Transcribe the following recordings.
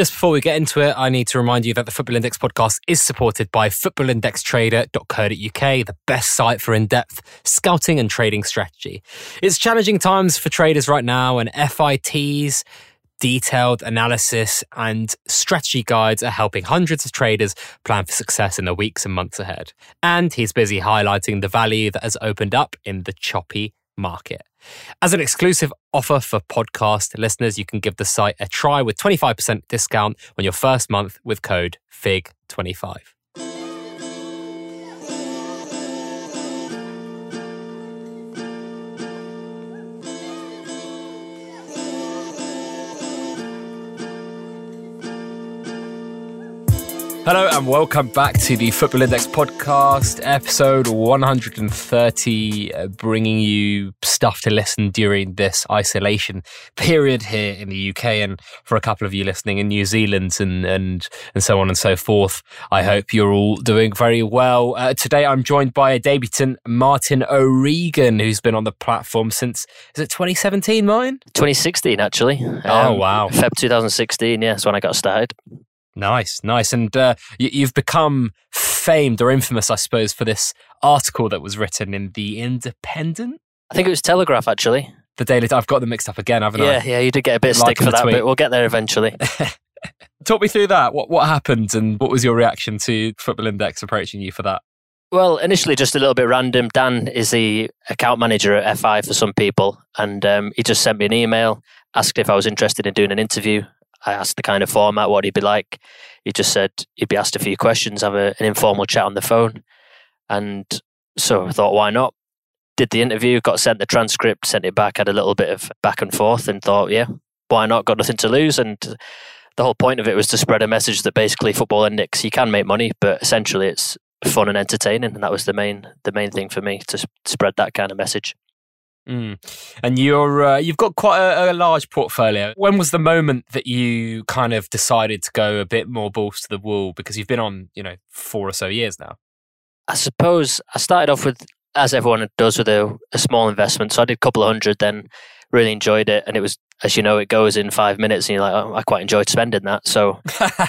Just before we get into it, I need to remind you that the Football Index podcast is supported by footballindextrader.co.uk, the best site for in depth scouting and trading strategy. It's challenging times for traders right now, and FITs, detailed analysis, and strategy guides are helping hundreds of traders plan for success in the weeks and months ahead. And he's busy highlighting the value that has opened up in the choppy market. As an exclusive offer for podcast listeners, you can give the site a try with 25% discount on your first month with code FIG25. Hello and welcome back to the Football Index podcast, episode 130, uh, bringing you stuff to listen during this isolation period here in the UK, and for a couple of you listening in New Zealand and and and so on and so forth. I hope you're all doing very well. Uh, today, I'm joined by a debutant, Martin O'Regan, who's been on the platform since is it 2017, Martin? 2016, actually. Oh wow, Feb 2016. Yeah, that's when I got started. Nice, nice. And uh, you, have become famed or infamous, I suppose, for this article that was written in The Independent. I think it was Telegraph, actually. The Daily. I've got them mixed up again, haven't yeah, I? Yeah, yeah. You did get a bit of stick for that, tweet. but we'll get there eventually. Talk me through that. What what happened, and what was your reaction to Football Index approaching you for that? Well, initially, just a little bit random. Dan is the account manager at FI for some people, and um, he just sent me an email, asked if I was interested in doing an interview. I asked the kind of format, what he'd be like. He just said he'd be asked a few questions, have a, an informal chat on the phone. And so I thought, why not? Did the interview, got sent the transcript, sent it back, had a little bit of back and forth, and thought, yeah, why not? Got nothing to lose. And the whole point of it was to spread a message that basically Football Index, you can make money, but essentially it's fun and entertaining. And that was the main, the main thing for me to spread that kind of message. Mm. And you're uh, you've got quite a, a, large portfolio. When was the moment that you kind of decided to go a bit more balls to the wall? Because you've been on, you know, four or so years now. I suppose I started off with, as everyone does, with a, a small investment. So I did a couple of hundred, then really enjoyed it, and it was, as you know, it goes in five minutes, and you're like, oh, I quite enjoyed spending that. So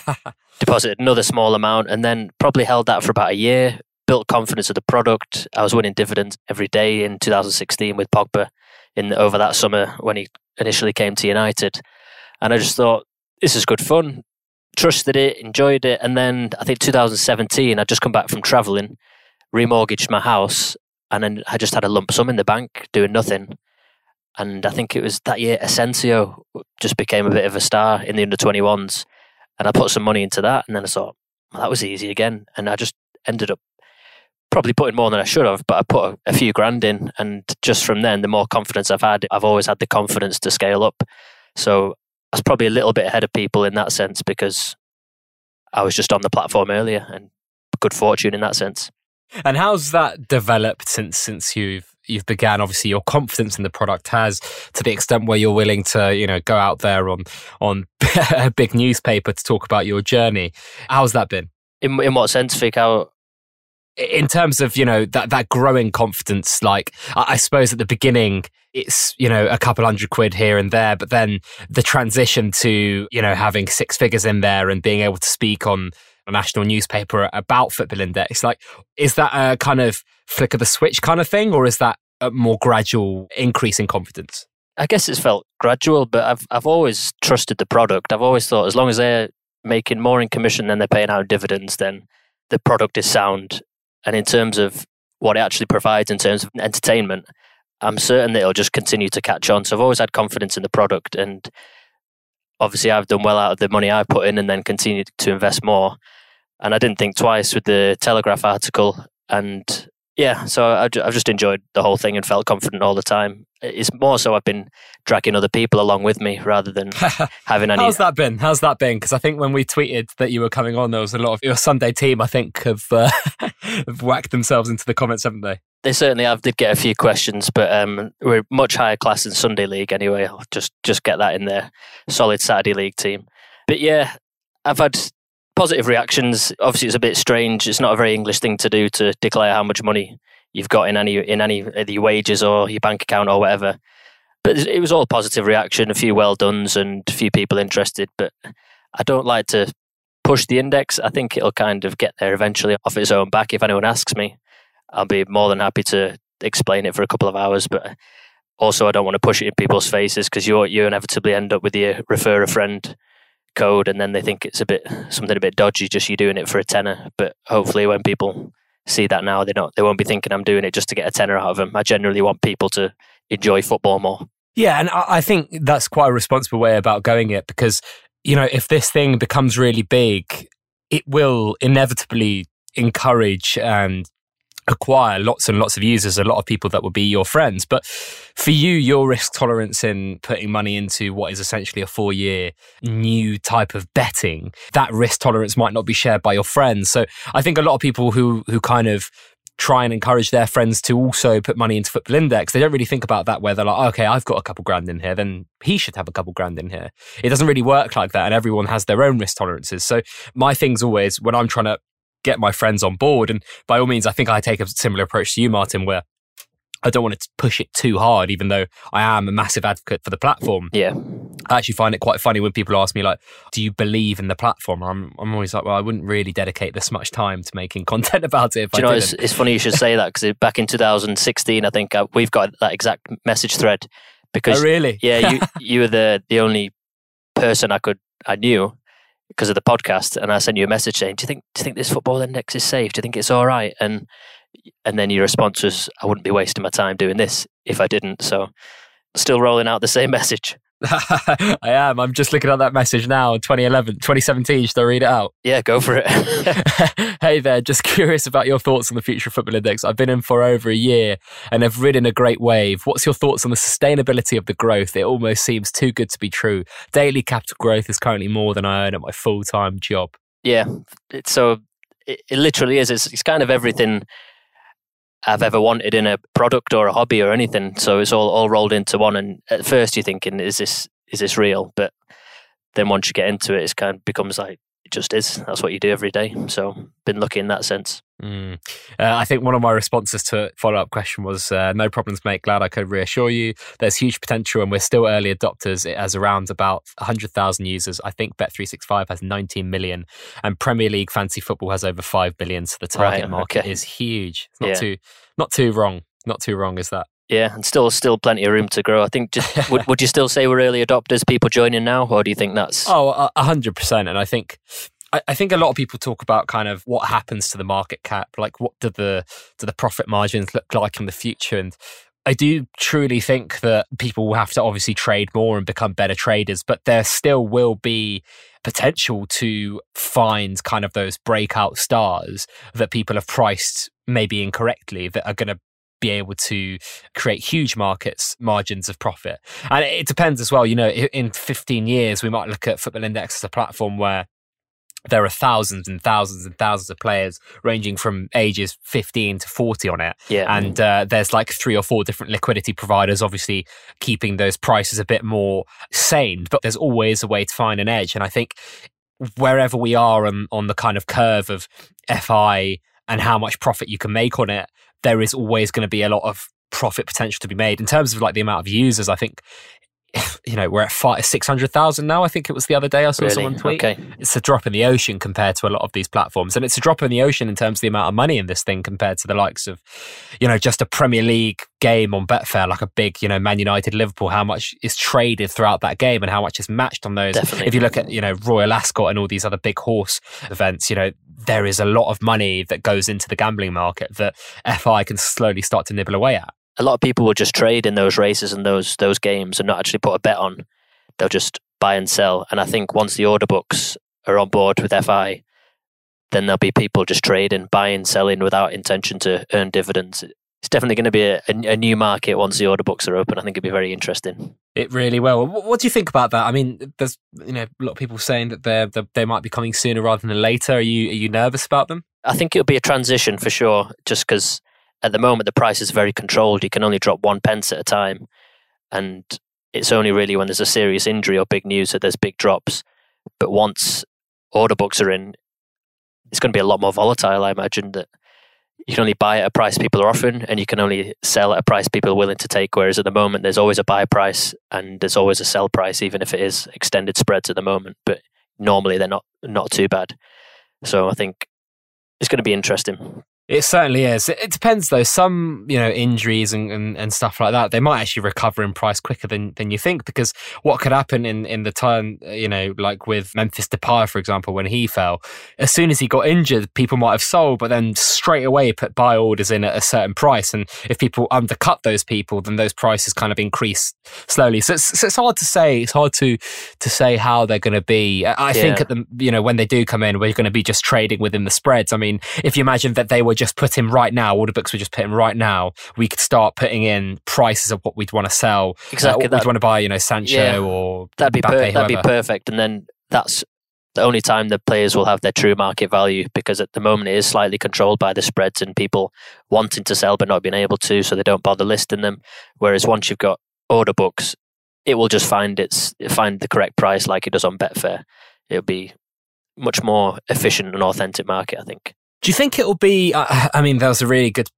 deposited another small amount, and then probably held that for about a year built confidence of the product. I was winning dividends every day in 2016 with Pogba in over that summer when he initially came to United, and I just thought this is good fun. Trusted it, enjoyed it, and then I think 2017 I'd just come back from traveling, remortgaged my house, and then I just had a lump sum in the bank doing nothing. And I think it was that year Asensio just became a bit of a star in the under 21s, and I put some money into that, and then I thought well, that was easy again, and I just ended up probably put in more than I should have, but I put a, a, few grand in. And just from then, the more confidence I've had, I've always had the confidence to scale up. So I was probably a little bit ahead of people in that sense because I was just on the platform earlier and good fortune in that sense. And how's that developed since since you've you've began? Obviously, your confidence in the product has to the extent where you're willing to you know go out there on on a big newspaper to talk about your journey. How's that been? In in what sense, Vic? How in terms of you know that that growing confidence like I, suppose at the beginning it's you know a couple hundred quid here and there but then the transition to you know having six figures in there and being able to speak on a national newspaper about football index like is that a kind of flick of the switch kind of thing or is that a more gradual increase in confidence? I guess it's felt gradual but i've i've always trusted the product. I've always thought as long as they're making more in commission than they're paying out dividends then the product is sound and in terms of what it actually provides in terms of entertainment, I'm certain that it'll just continue to catch on. So I've always had confidence in the product, and obviously I've done well out of the money I put in, and then continued to invest more. And I didn't think twice with the Telegraph article, and yeah, so I, have just enjoyed the whole thing and felt confident all the time. It's more so I've been dragging other people along with me rather than having any. How's that been? How's that been? Because I think when we tweeted that you were coming on, there was a lot of your Sunday team. I think have, uh, have whacked themselves into the comments, haven't they? They certainly have. Did get a few questions, but um, we're much higher class in Sunday League anyway. I'll just just get that in there. Solid Saturday League team. But yeah, I've had positive reactions. Obviously, it's a bit strange. It's not a very English thing to do to declare how much money you've got in any in any uh, of your wages or your bank account or whatever. But it was all positive reaction, a few well done's and a few people interested. But I don't like to push the index. I think it'll kind of get there eventually off its own back. If anyone asks me, I'll be more than happy to explain it for a couple of hours. But also, I don't want to push it in people's faces because you you inevitably end up with your refer a friend code, and then they think it's a bit something a bit dodgy. Just you doing it for a tenner. But hopefully, when people see that now, they don't they won't be thinking I'm doing it just to get a tenner out of them. I generally want people to enjoy football more. Yeah, and I think that's quite a responsible way about going it because you know if this thing becomes really big, it will inevitably encourage and acquire lots and lots of users, a lot of people that will be your friends. But for you, your risk tolerance in putting money into what is essentially a four year new type of betting, that risk tolerance might not be shared by your friends. So I think a lot of people who who kind of try and encourage their friends to also put money into Football Index. They don't really think about that where they're like, okay, I've got a couple grand in here, then he should have a couple grand in here. It doesn't really work like that, and everyone has their own risk tolerances. So my thing's always when I'm trying to get my friends on board. And by all means, I think I take a similar approach to you, Martin, where I don't want to push it too hard, even though I am a massive advocate for the platform. Yeah. I actually find it quite funny when people ask me, like, do you believe in the platform? I'm, I'm always like, well, I wouldn't really dedicate this much time to making content about it. do you I know, it's, it's, funny you should say that because back in 2016, I think uh, we've got that exact message thread. Because, oh, really? yeah, you, you were the, the only person I could, I knew because of the podcast, and I sent you a message saying, "Do you think do you think this football index is safe? Do you think it's all right?" And and then your response was, "I wouldn't be wasting my time doing this if I didn't." So, still rolling out the same message. I am. I'm just looking at that message now. 2011, 2017. Should I read it out? Yeah, go for it. hey there. Just curious about your thoughts on the Future of Football Index. I've been in for over a year and have ridden a great wave. What's your thoughts on the sustainability of the growth? It almost seems too good to be true. Daily capital growth is currently more than I earn at my full time job. Yeah. so it, it literally is. It's, it's kind of everything I've ever wanted in a product or a hobby or anything. So it's all, all rolled into one. And at first you're thinking, is this is this real? But then once you get into it, it kind of becomes like it just is. That's what you do every day. So been lucky in that sense. Mm. Uh, I think one of my responses to a follow up question was uh, no problems, mate. Glad I could reassure you. There's huge potential, and we're still early adopters. It has around about 100,000 users. I think Bet365 has 19 million, and Premier League fantasy football has over 5 billion. So the target right, market okay. is huge. It's not yeah. too not too wrong. Not too wrong, is that? Yeah, and still still plenty of room to grow. I think. Just, would would you still say we're early adopters? People joining now, or do you think that's? Oh, hundred percent. And I think I, think a lot of people talk about kind of what happens to the market cap, like what do the do the profit margins look like in the future, and I do truly think that people will have to obviously trade more and become better traders, but there still will be potential to find kind of those breakout stars that people have priced maybe incorrectly that are going to be able to create huge markets margins of profit. And it depends as well you know in 15 years we might look at football index as a platform where there are thousands and thousands and thousands of players ranging from ages 15 to 40 on it. Yeah. And uh, there's like three or four different liquidity providers, obviously keeping those prices a bit more sane, but there's always a way to find an edge. And I think wherever we are on, on the kind of curve of FI and how much profit you can make on it, there is always going to be a lot of profit potential to be made. In terms of like the amount of users, I think you know, we're at five, 600,000 now. I think it was the other day I saw really? someone tweet. Okay. It's a drop in the ocean compared to a lot of these platforms. And it's a drop in the ocean in terms of the amount of money in this thing compared to the likes of, you know, just a Premier League game on Betfair, like a big, you know, Man United, Liverpool, how much is traded throughout that game and how much is matched on those. Definitely. If you look at, you know, Royal Ascot and all these other big horse events, you know, there is a lot of money that goes into the gambling market that FI can slowly start to nibble away at a lot of people will just trade in those races and those those games and not actually put a bet on. They'll just buy and sell. And I think once the order books are on board with FI, then there'll be people just trading, buying, selling without intention to earn dividends. It's definitely going to be a, a, new market once the order books are open. I think it'd be very interesting. It really will. What, do you think about that? I mean, there's you know a lot of people saying that they they might be coming sooner rather than later. Are you are you nervous about them? I think it'll be a transition for sure, just because at the moment the price is very controlled. You can only drop one pence at a time, and it's only really when there's a serious injury or big news that there's big drops. But once order books are in, it's going to be a lot more volatile. I imagine that you can only buy at a price people are offering, and you can only sell at a price people are willing to take. Whereas at the moment, there's always a buy price and there's always a sell price, even if it is extended spreads at the moment. But normally they're not not too bad. So I think it's going to be interesting. It certainly is. It, depends though. Some, you know, injuries and, and, and, stuff like that, they might actually recover in price quicker than, than you think because what could happen in, in the time, you know, like with Memphis Depay, for example, when he fell, as soon as he got injured, people might have sold, but then straight away put buy orders in at a certain price. And if people undercut those people, then those prices kind of increase slowly. So it's, so it's hard to say. It's hard to, to say how they're going to be. I yeah. think at the, you know, when they do come in, we're going to be just trading within the spreads. I mean, if you imagine that they were just put in right now, order books we just put in right now, we could start putting in prices of what we'd want to sell. Exactly. Uh, we'd want to buy, you know, Sancho yeah, or that'd be per- that'd be perfect. And then that's the only time the players will have their true market value because at the moment it is slightly controlled by the spreads and people wanting to sell but not being able to, so they don't bother listing them. Whereas once you've got order books, it will just find its find the correct price like it does on Betfair. It'll be much more efficient and authentic market, I think. Do you think it will be? Uh, I mean, there was a really good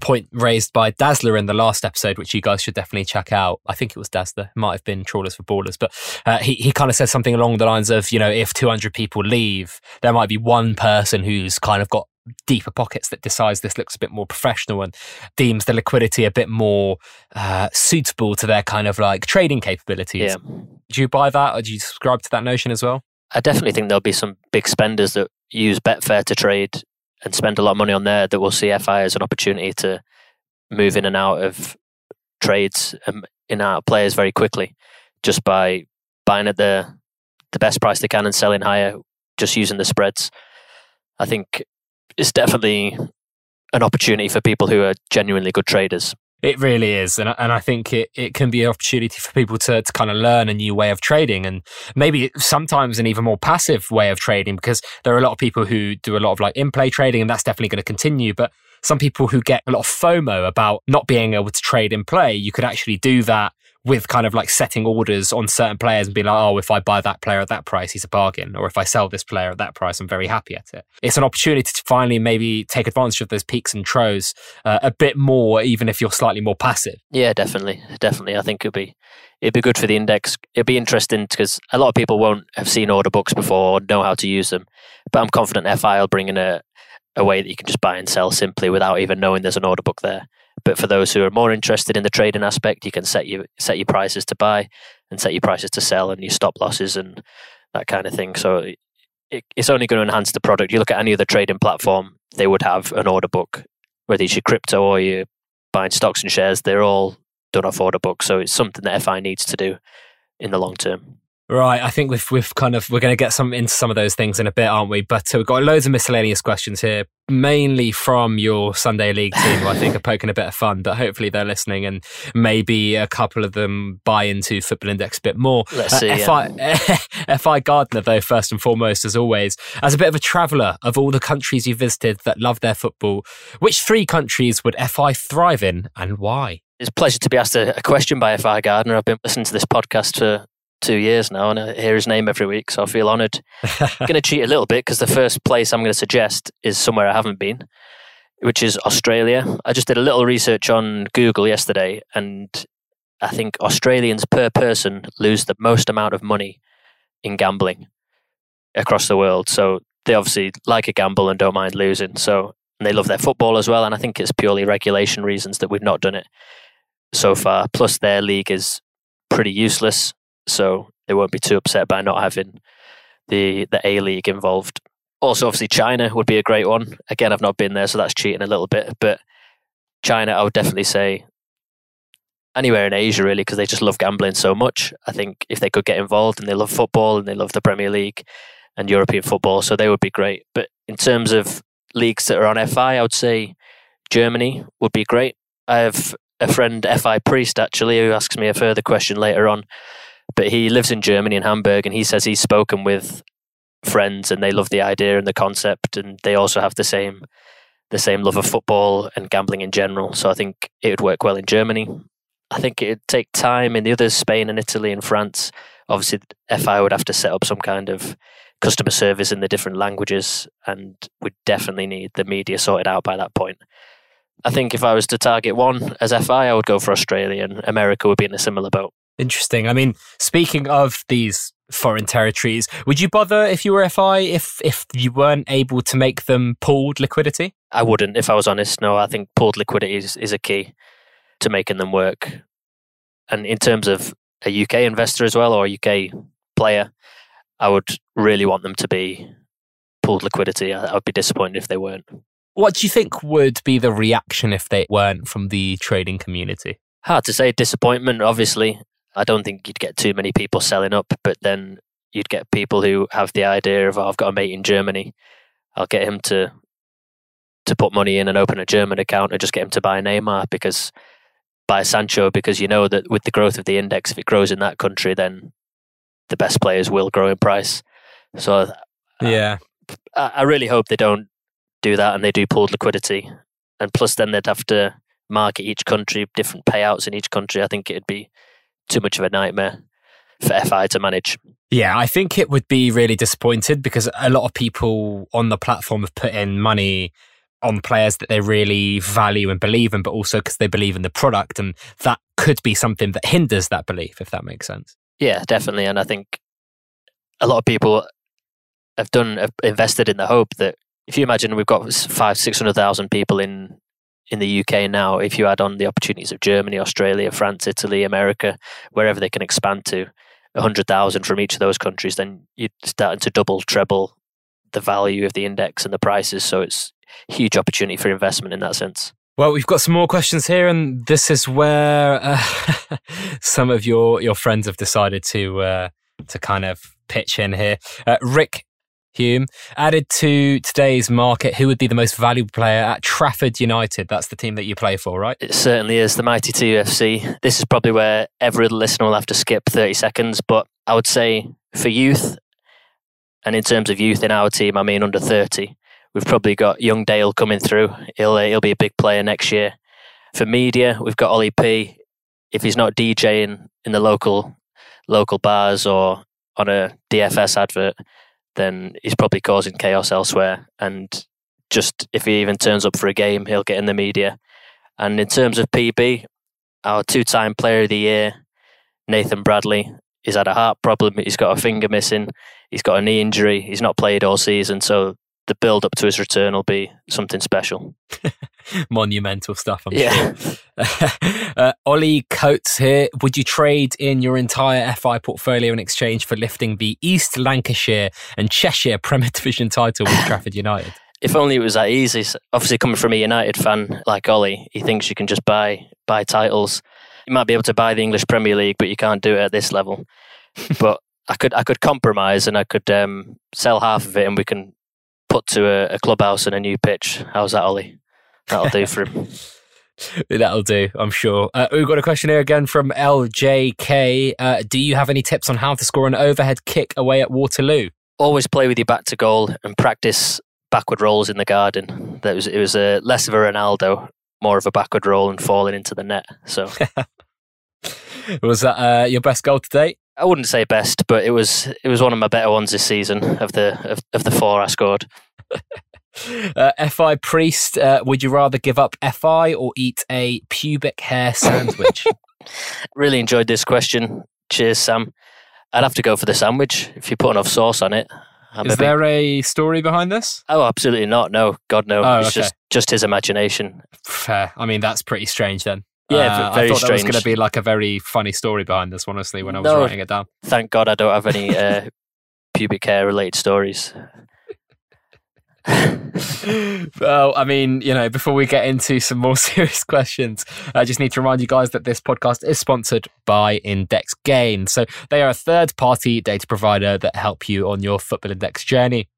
point raised by Dazzler in the last episode, which you guys should definitely check out. I think it was Dazzler, it might have been Trawlers for Ballers, but uh, he, he kind of said something along the lines of, you know, if 200 people leave, there might be one person who's kind of got deeper pockets that decides this looks a bit more professional and deems the liquidity a bit more uh, suitable to their kind of like trading capabilities. Yeah. Do you buy that or do you subscribe to that notion as well? I definitely think there'll be some big spenders that use Betfair to trade and spend a lot of money on there that will see FI as an opportunity to move in and out of trades and in out players very quickly just by buying at the the best price they can and selling higher just using the spreads. I think it's definitely an opportunity for people who are genuinely good traders. It really is. And, and I think it, it can be an opportunity for people to, to kind of learn a new way of trading and maybe sometimes an even more passive way of trading because there are a lot of people who do a lot of like in play trading and that's definitely going to continue. But some people who get a lot of FOMO about not being able to trade in play, you could actually do that with kind of like setting orders on certain players and be like, oh, if I buy that player at that price, he's a bargain. Or if I sell this player at that price, I'm very happy at it. It's an opportunity to finally maybe take advantage of those peaks and troughs uh, a bit more, even if you're slightly more passive. Yeah, definitely. Definitely. I think it'd be, it'd be good for the index. It'd be interesting because a lot of people won't have seen order books before or know how to use them. But I'm confident FI will bring in a, a way that you can just buy and sell simply without even knowing there's an order book there. But for those who are more interested in the trading aspect, you can set your set your prices to buy and set your prices to sell and your stop losses and that kind of thing. So it, it's only going to enhance the product. You look at any other trading platform, they would have an order book, whether it's your crypto or you're buying stocks and shares, they're all done off order book. So it's something that FI needs to do in the long term. Right, I think we've we've kind of we're going to get some into some of those things in a bit, aren't we? But uh, we've got loads of miscellaneous questions here, mainly from your Sunday League team, who I think are poking a bit of fun. But hopefully they're listening, and maybe a couple of them buy into Football Index a bit more. Let's see. Uh, FI, FI Gardner, though, first and foremost, as always, as a bit of a traveller of all the countries you've visited that love their football, which three countries would FI thrive in, and why? It's a pleasure to be asked a, a question by FI Gardner. I've been listening to this podcast for two years now, and I hear his name every week, so I feel honoured. I'm going to cheat a little bit because the first place I'm going to suggest is somewhere I haven't been, which is Australia. I just did a little research on Google yesterday, and I think Australians per person lose the most amount of money in gambling across the world. So they obviously like a gamble and don't mind losing. So and they love their football as well, and I think it's purely regulation reasons that we've not done it so far. Plus, their league is pretty useless so they won't be too upset by not having the the A League involved. Also, obviously, China would be a great one. Again, I've not been there, so that's cheating a little bit. But China, I would definitely say anywhere in Asia, really, because they just love gambling so much. I think if they could get involved and they love football and they love the Premier League and European football, so they would be great. But in terms of leagues that are on FI, I would say Germany would be great. I have a friend, FI Priest, actually, who asks me a further question later on but he lives in Germany in Hamburg, and he says he's spoken with friends, and they love the idea and the concept, and they also have the same the same love of football and gambling in general. So I think it would work well in Germany. I think it'd take time in the others, Spain and Italy and France. Obviously, FI would have to set up some kind of customer service in the different languages, and would definitely need the media sorted out by that point. I think if I was to target one as FI, I would go for Australia, and America would be in a similar boat. Interesting. I mean, speaking of these foreign territories, would you bother if you were FI if if you weren't able to make them pooled liquidity? I wouldn't, if I was honest. No, I think pooled liquidity is, is a key to making them work. And in terms of a UK investor as well or a UK player, I would really want them to be pooled liquidity. I, I would be disappointed if they weren't. What do you think would be the reaction if they weren't from the trading community? Hard to say. Disappointment, obviously. I don't think you'd get too many people selling up, but then you'd get people who have the idea of, oh, I've got a mate in Germany. I'll get him to to put money in and open a German account or just get him to buy Neymar because buy Sancho because you know that with the growth of the index, if it grows in that country, then the best players will grow in price. So uh, yeah, I, I really hope they don't do that and they do pooled liquidity. And plus, then they'd have to market each country, different payouts in each country. I think it'd be too much of a nightmare for FI to manage. Yeah, I think it would be really disappointed because a lot of people on the platform have put in money on players that they really value and believe in, but also because they believe in the product. And that could be something that hinders that belief, if that makes sense. Yeah, definitely. And I think a lot of people have done, have invested in the hope that if you imagine we've got five, 600,000 people in, in the UK now, if you add on the opportunities of Germany, Australia, France, Italy, America, wherever they can expand to, 100,000 from each of those countries, then you're starting to double, treble the value of the index and the prices. So it's huge opportunity for investment in that sense. Well, we've got some more questions here, and this is where uh, some of your your friends have decided to uh, to kind of pitch in here. Uh, Rick Hume added to today's market. Who would be the most valuable player at Trafford United? That's the team that you play for, right? It certainly is the mighty TUFC. This is probably where every listener will have to skip thirty seconds, but I would say for youth, and in terms of youth in our team, I mean under thirty. We've probably got young Dale coming through. He'll uh, he'll be a big player next year. For media, we've got Ollie P. If he's not DJing in the local local bars or on a DFS advert, then he's probably causing chaos elsewhere. And just if he even turns up for a game, he'll get in the media. And in terms of PB, our two-time Player of the Year, Nathan Bradley, he's had a heart problem. He's got a finger missing. He's got a knee injury. He's not played all season, so the build up to his return will be something special. Monumental stuff, I'm yeah. sure. uh, Ollie Coates here. Would you trade in your entire FI portfolio in exchange for lifting the East Lancashire and Cheshire Premier Division title with Trafford United? If only it was that easy. Obviously, coming from a United fan like Ollie, he thinks you can just buy buy titles. You might be able to buy the English Premier League, but you can't do it at this level. but I could I could compromise and I could um, sell half of it, and we can put to a, a clubhouse and a new pitch. How's that, Ollie? That'll do for him. That'll do, I'm sure. Uh, we've got a question here again from LJK. Uh, do you have any tips on how to score an overhead kick away at Waterloo? Always play with your back to goal and practice backward rolls in the garden. That was it was a uh, less of a Ronaldo, more of a backward roll and falling into the net. So, was that uh, your best goal to date? I wouldn't say best, but it was it was one of my better ones this season of the of, of the four I scored. uh, Fi priest, uh, would you rather give up Fi or eat a pubic hair sandwich? really enjoyed this question. Cheers, Sam. I'd have to go for the sandwich if you put enough sauce on it. I'm Is there a story behind this? Oh, absolutely not. No, God, no. Oh, it's okay. just just his imagination. Fair. I mean, that's pretty strange then. Yeah, uh, I thought strange. that was going to be like a very funny story behind this. Honestly, when I was no, writing it down. Thank God I don't have any uh, pubic hair related stories. well, I mean, you know, before we get into some more serious questions, I just need to remind you guys that this podcast is sponsored by Index Gain. So they are a third party data provider that help you on your football index journey.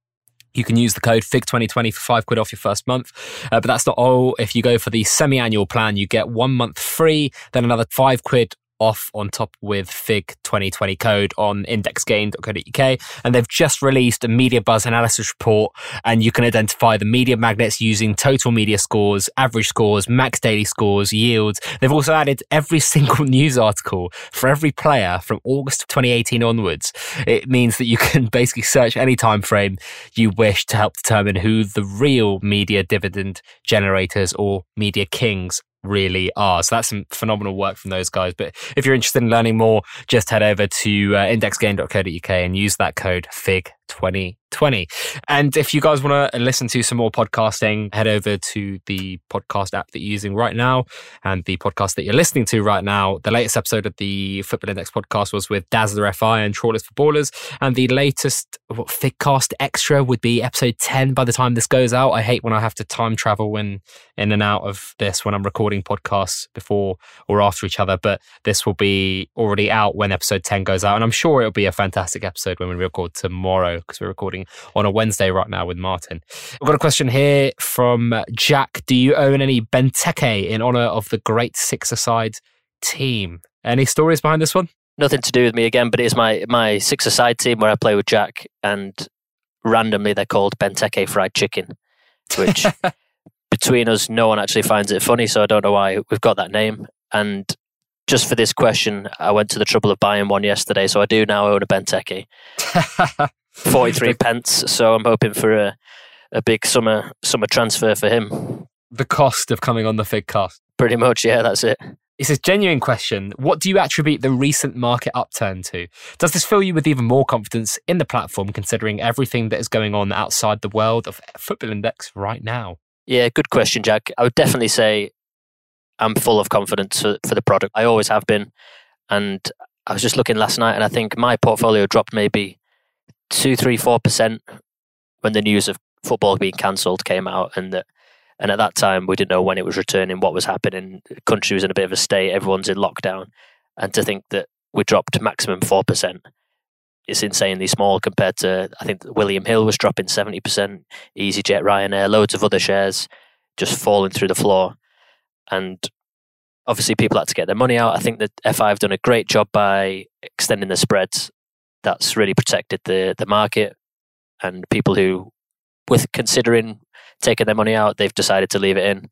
You can use the code FIG2020 for five quid off your first month. Uh, but that's not all. If you go for the semi annual plan, you get one month free, then another five quid off on top with FIG 2020 code on indexgain.co.uk. And they've just released a media buzz analysis report, and you can identify the media magnets using total media scores, average scores, max daily scores, yields. They've also added every single news article for every player from August 2018 onwards. It means that you can basically search any time frame you wish to help determine who the real media dividend generators or media kings really are. So that's some phenomenal work from those guys. But if you're interested in learning more, just head over to uh, indexgain.co.uk and use that code FIG20 20. And if you guys want to listen to some more podcasting, head over to the podcast app that you're using right now and the podcast that you're listening to right now. The latest episode of the Football Index podcast was with Dazzler FI and Trawlers for Ballers. And the latest what, Extra would be episode 10 by the time this goes out. I hate when I have to time travel when in and out of this when I'm recording podcasts before or after each other. But this will be already out when episode 10 goes out. And I'm sure it'll be a fantastic episode when we record tomorrow because we're recording on a Wednesday right now with Martin. We've got a question here from Jack. Do you own any Benteke in honor of the great six-a-side team? Any stories behind this one? Nothing to do with me again, but it is my my six-a-side team where I play with Jack, and randomly they're called Benteke Fried Chicken, which between us, no one actually finds it funny. So I don't know why we've got that name. And just for this question, I went to the trouble of buying one yesterday, so I do now own a Benteke. 43 pence. So I'm hoping for a, a big summer summer transfer for him. The cost of coming on the fig Figcast. Pretty much, yeah, that's it. It's a genuine question. What do you attribute the recent market upturn to? Does this fill you with even more confidence in the platform, considering everything that is going on outside the world of Football Index right now? Yeah, good question, Jack. I would definitely say I'm full of confidence for, for the product. I always have been. And I was just looking last night, and I think my portfolio dropped maybe two, three, four percent when the news of football being cancelled came out, and that and at that time we didn't know when it was returning, what was happening. The country was in a bit of a state, everyone's in lockdown, and to think that we dropped maximum four percent. It's insanely small compared to I think William Hill was dropping seventy percent, EasyJet, Ryanair, loads of other shares just falling through the floor, and obviously people had to get their money out. I think that FI have done a great job by extending the spreads that's really protected the the market. And people who with considering taking their money out they've decided to leave it in.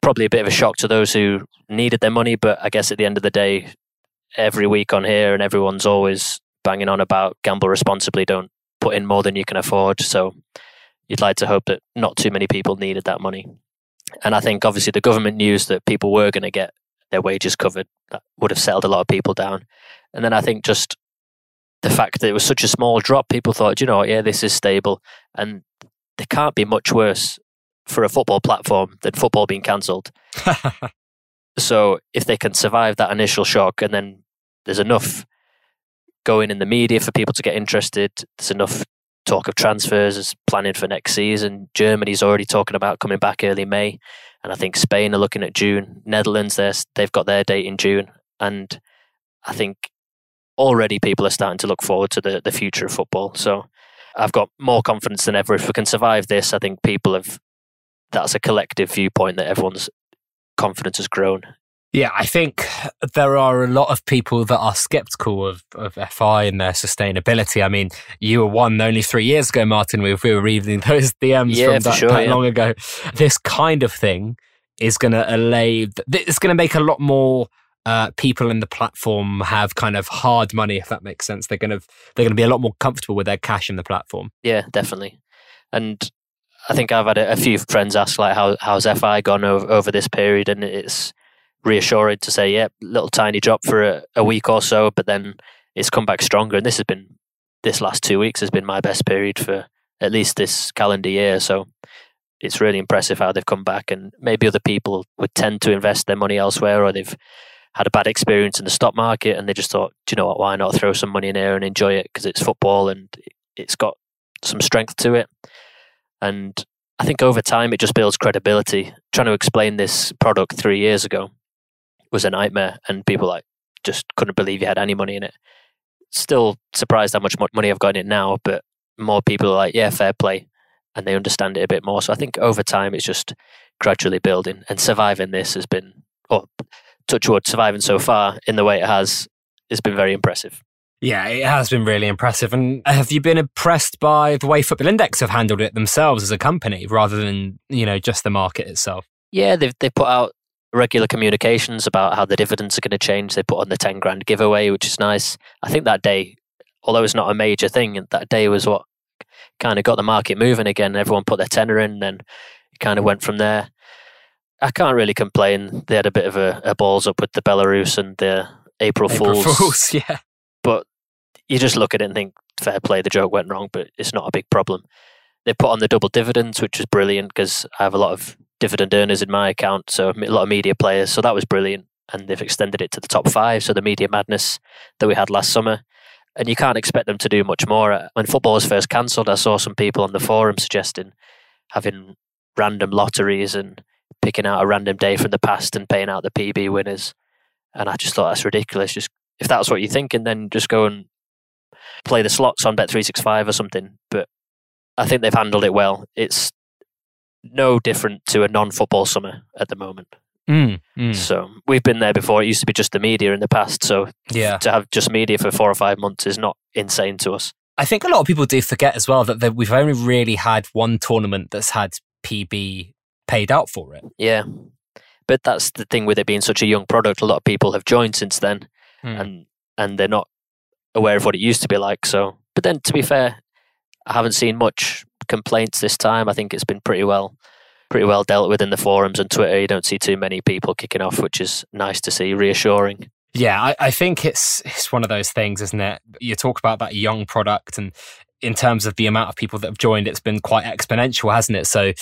Probably a bit of a shock to those who needed their money but i guess at the end of the day every week on here and everyone's always banging on about gamble responsibly don't put in more than you can afford. So you'd like to hope that not too many people needed that money. And i think obviously the government news that people were going to get their wages covered that would have settled a lot of people down. And then i think just the fact that it was such a small drop, people thought, you know, yeah, this is stable, and there can't be much worse for a football platform than football being cancelled. so if they can survive that initial shock, and then there's enough going in the media for people to get interested, there's enough talk of transfers, as planning for next season. Germany's already talking about coming back early May, and I think Spain are looking at June. Netherlands, they've got their date in June, and I think already people are starting to look forward to the, the future of football. So I've got more confidence than ever. If we can survive this, I think people have, that's a collective viewpoint that everyone's confidence has grown. Yeah, I think there are a lot of people that are skeptical of, of FI and their sustainability. I mean, you were one only three years ago, Martin. We, we were reading those DMs yeah, from that, sure, that yeah. long ago. This kind of thing is going to allay, it's going to make a lot more uh, people in the platform have kind of hard money, if that makes sense. They're going to they're going to be a lot more comfortable with their cash in the platform. Yeah, definitely. And I think I've had a, a few friends ask like, "How how's FI gone over, over this period?" And it's reassuring to say, "Yeah, little tiny drop for a, a week or so, but then it's come back stronger." And this has been this last two weeks has been my best period for at least this calendar year. So it's really impressive how they've come back. And maybe other people would tend to invest their money elsewhere, or they've had a bad experience in the stock market and they just thought, do you know what, why not throw some money in here and enjoy it because it's football and it's got some strength to it. And I think over time it just builds credibility. Trying to explain this product three years ago was a nightmare and people like just couldn't believe you had any money in it. Still surprised how much money I've got in it now, but more people are like, yeah, fair play. And they understand it a bit more. So I think over time it's just gradually building and surviving this has been, or touchwood surviving so far in the way it has has been very impressive. Yeah, it has been really impressive. And have you been impressed by the way Football Index have handled it themselves as a company rather than, you know, just the market itself? Yeah, they've they put out regular communications about how the dividends are going to change. They put on the 10 grand giveaway, which is nice. I think that day, although it's not a major thing, that day was what kind of got the market moving again. Everyone put their tenner in and it kind of went from there. I can't really complain. They had a bit of a, a balls up with the Belarus and the April, April Fools. Fools, yeah. But you just look at it and think, fair play, the joke went wrong, but it's not a big problem. They put on the double dividends, which was brilliant because I have a lot of dividend earners in my account, so a lot of media players. So that was brilliant. And they've extended it to the top five. So the media madness that we had last summer. And you can't expect them to do much more. Uh, when football was first cancelled, I saw some people on the forum suggesting having random lotteries and picking out a random day from the past and paying out the PB winners. And I just thought that's ridiculous. Just if that's what you're thinking, then just go and play the slots on Bet365 or something. But I think they've handled it well. It's no different to a non football summer at the moment. Mm, mm. So we've been there before. It used to be just the media in the past. So Yeah. to have just media for four or five months is not insane to us. I think a lot of people do forget as well that, that we've only really had one tournament that's had PB paid out for it. Yeah. But that's the thing with it being such a young product. A lot of people have joined since then Mm. and and they're not aware of what it used to be like. So but then to be fair, I haven't seen much complaints this time. I think it's been pretty well pretty well dealt with in the forums and Twitter. You don't see too many people kicking off, which is nice to see, reassuring. Yeah, I, I think it's it's one of those things, isn't it? You talk about that young product, and in terms of the amount of people that have joined, it's been quite exponential, hasn't it? So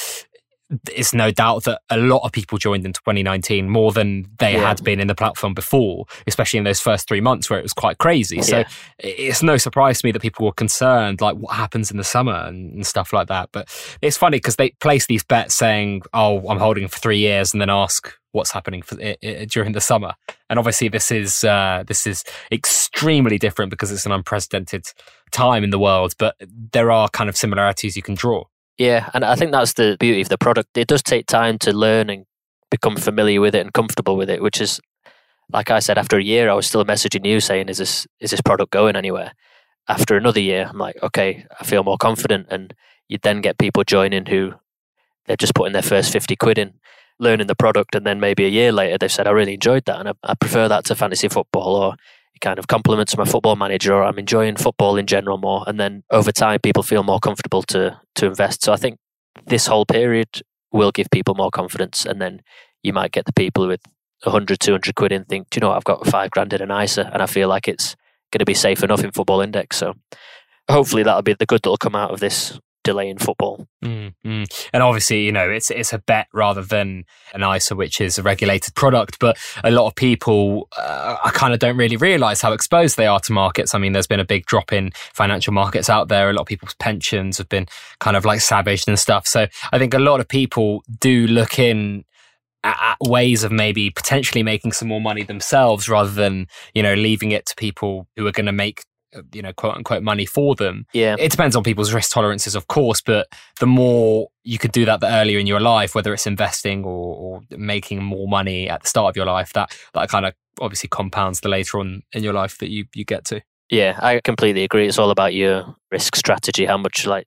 it's no doubt that a lot of people joined in 2019 more than they Yeah. had been in the platform before, especially in those first three months where it was quite crazy. So Yeah. it's no surprise to me that people were concerned, like what happens in the summer and, and stuff like that. But it's funny because they place these bets saying, "Oh, I'm holding for three years," and then ask what's happening for, i i during the summer. And obviously, this is uh, this is extremely different because it's an unprecedented time in the world. But there are kind of similarities you can draw. Yeah, and I think that's the beauty of the product. It does take time to learn and become familiar with it and comfortable with it, which is like I said, after a year I was still messaging you saying, Is this is this product going anywhere? After another year, I'm like, okay, I feel more confident and you then get people joining who they're just putting their first fifty quid in, learning the product and then maybe a year later they've said, I really enjoyed that and I, I prefer that to fantasy football or it kind of complements my football manager or I'm enjoying football in general more. And then over time people feel more comfortable to to invest. So I think this whole period will give people more confidence and then you might get the people with 100, 200 quid in think, do you know what, I've got five grand in an ISA and I feel like it's going to be safe enough in football index. So hopefully that'll be the good that'll come out of this delay in football. Mm, mm. And obviously, you know, it's it's a bet rather than an ISA, which is a regulated product. But a lot of people, uh, I kind of don't really realize how exposed they are to markets. I mean, there's been a big drop in financial markets out there. A lot of people's pensions have been kind of like savaged and stuff. So I think a lot of people do look in at ways of maybe potentially making some more money themselves rather than you know leaving it to people who are going to make you know quote unquote money for them Yeah. it depends on people's risk tolerances, of course, but the more you could do that the earlier in your life, whether it's investing or, or making more money at the start of your life, that that kind of obviously compounds the later on in your life that you you get to. Yeah, I completely agree. It's all about your risk strategy, how much like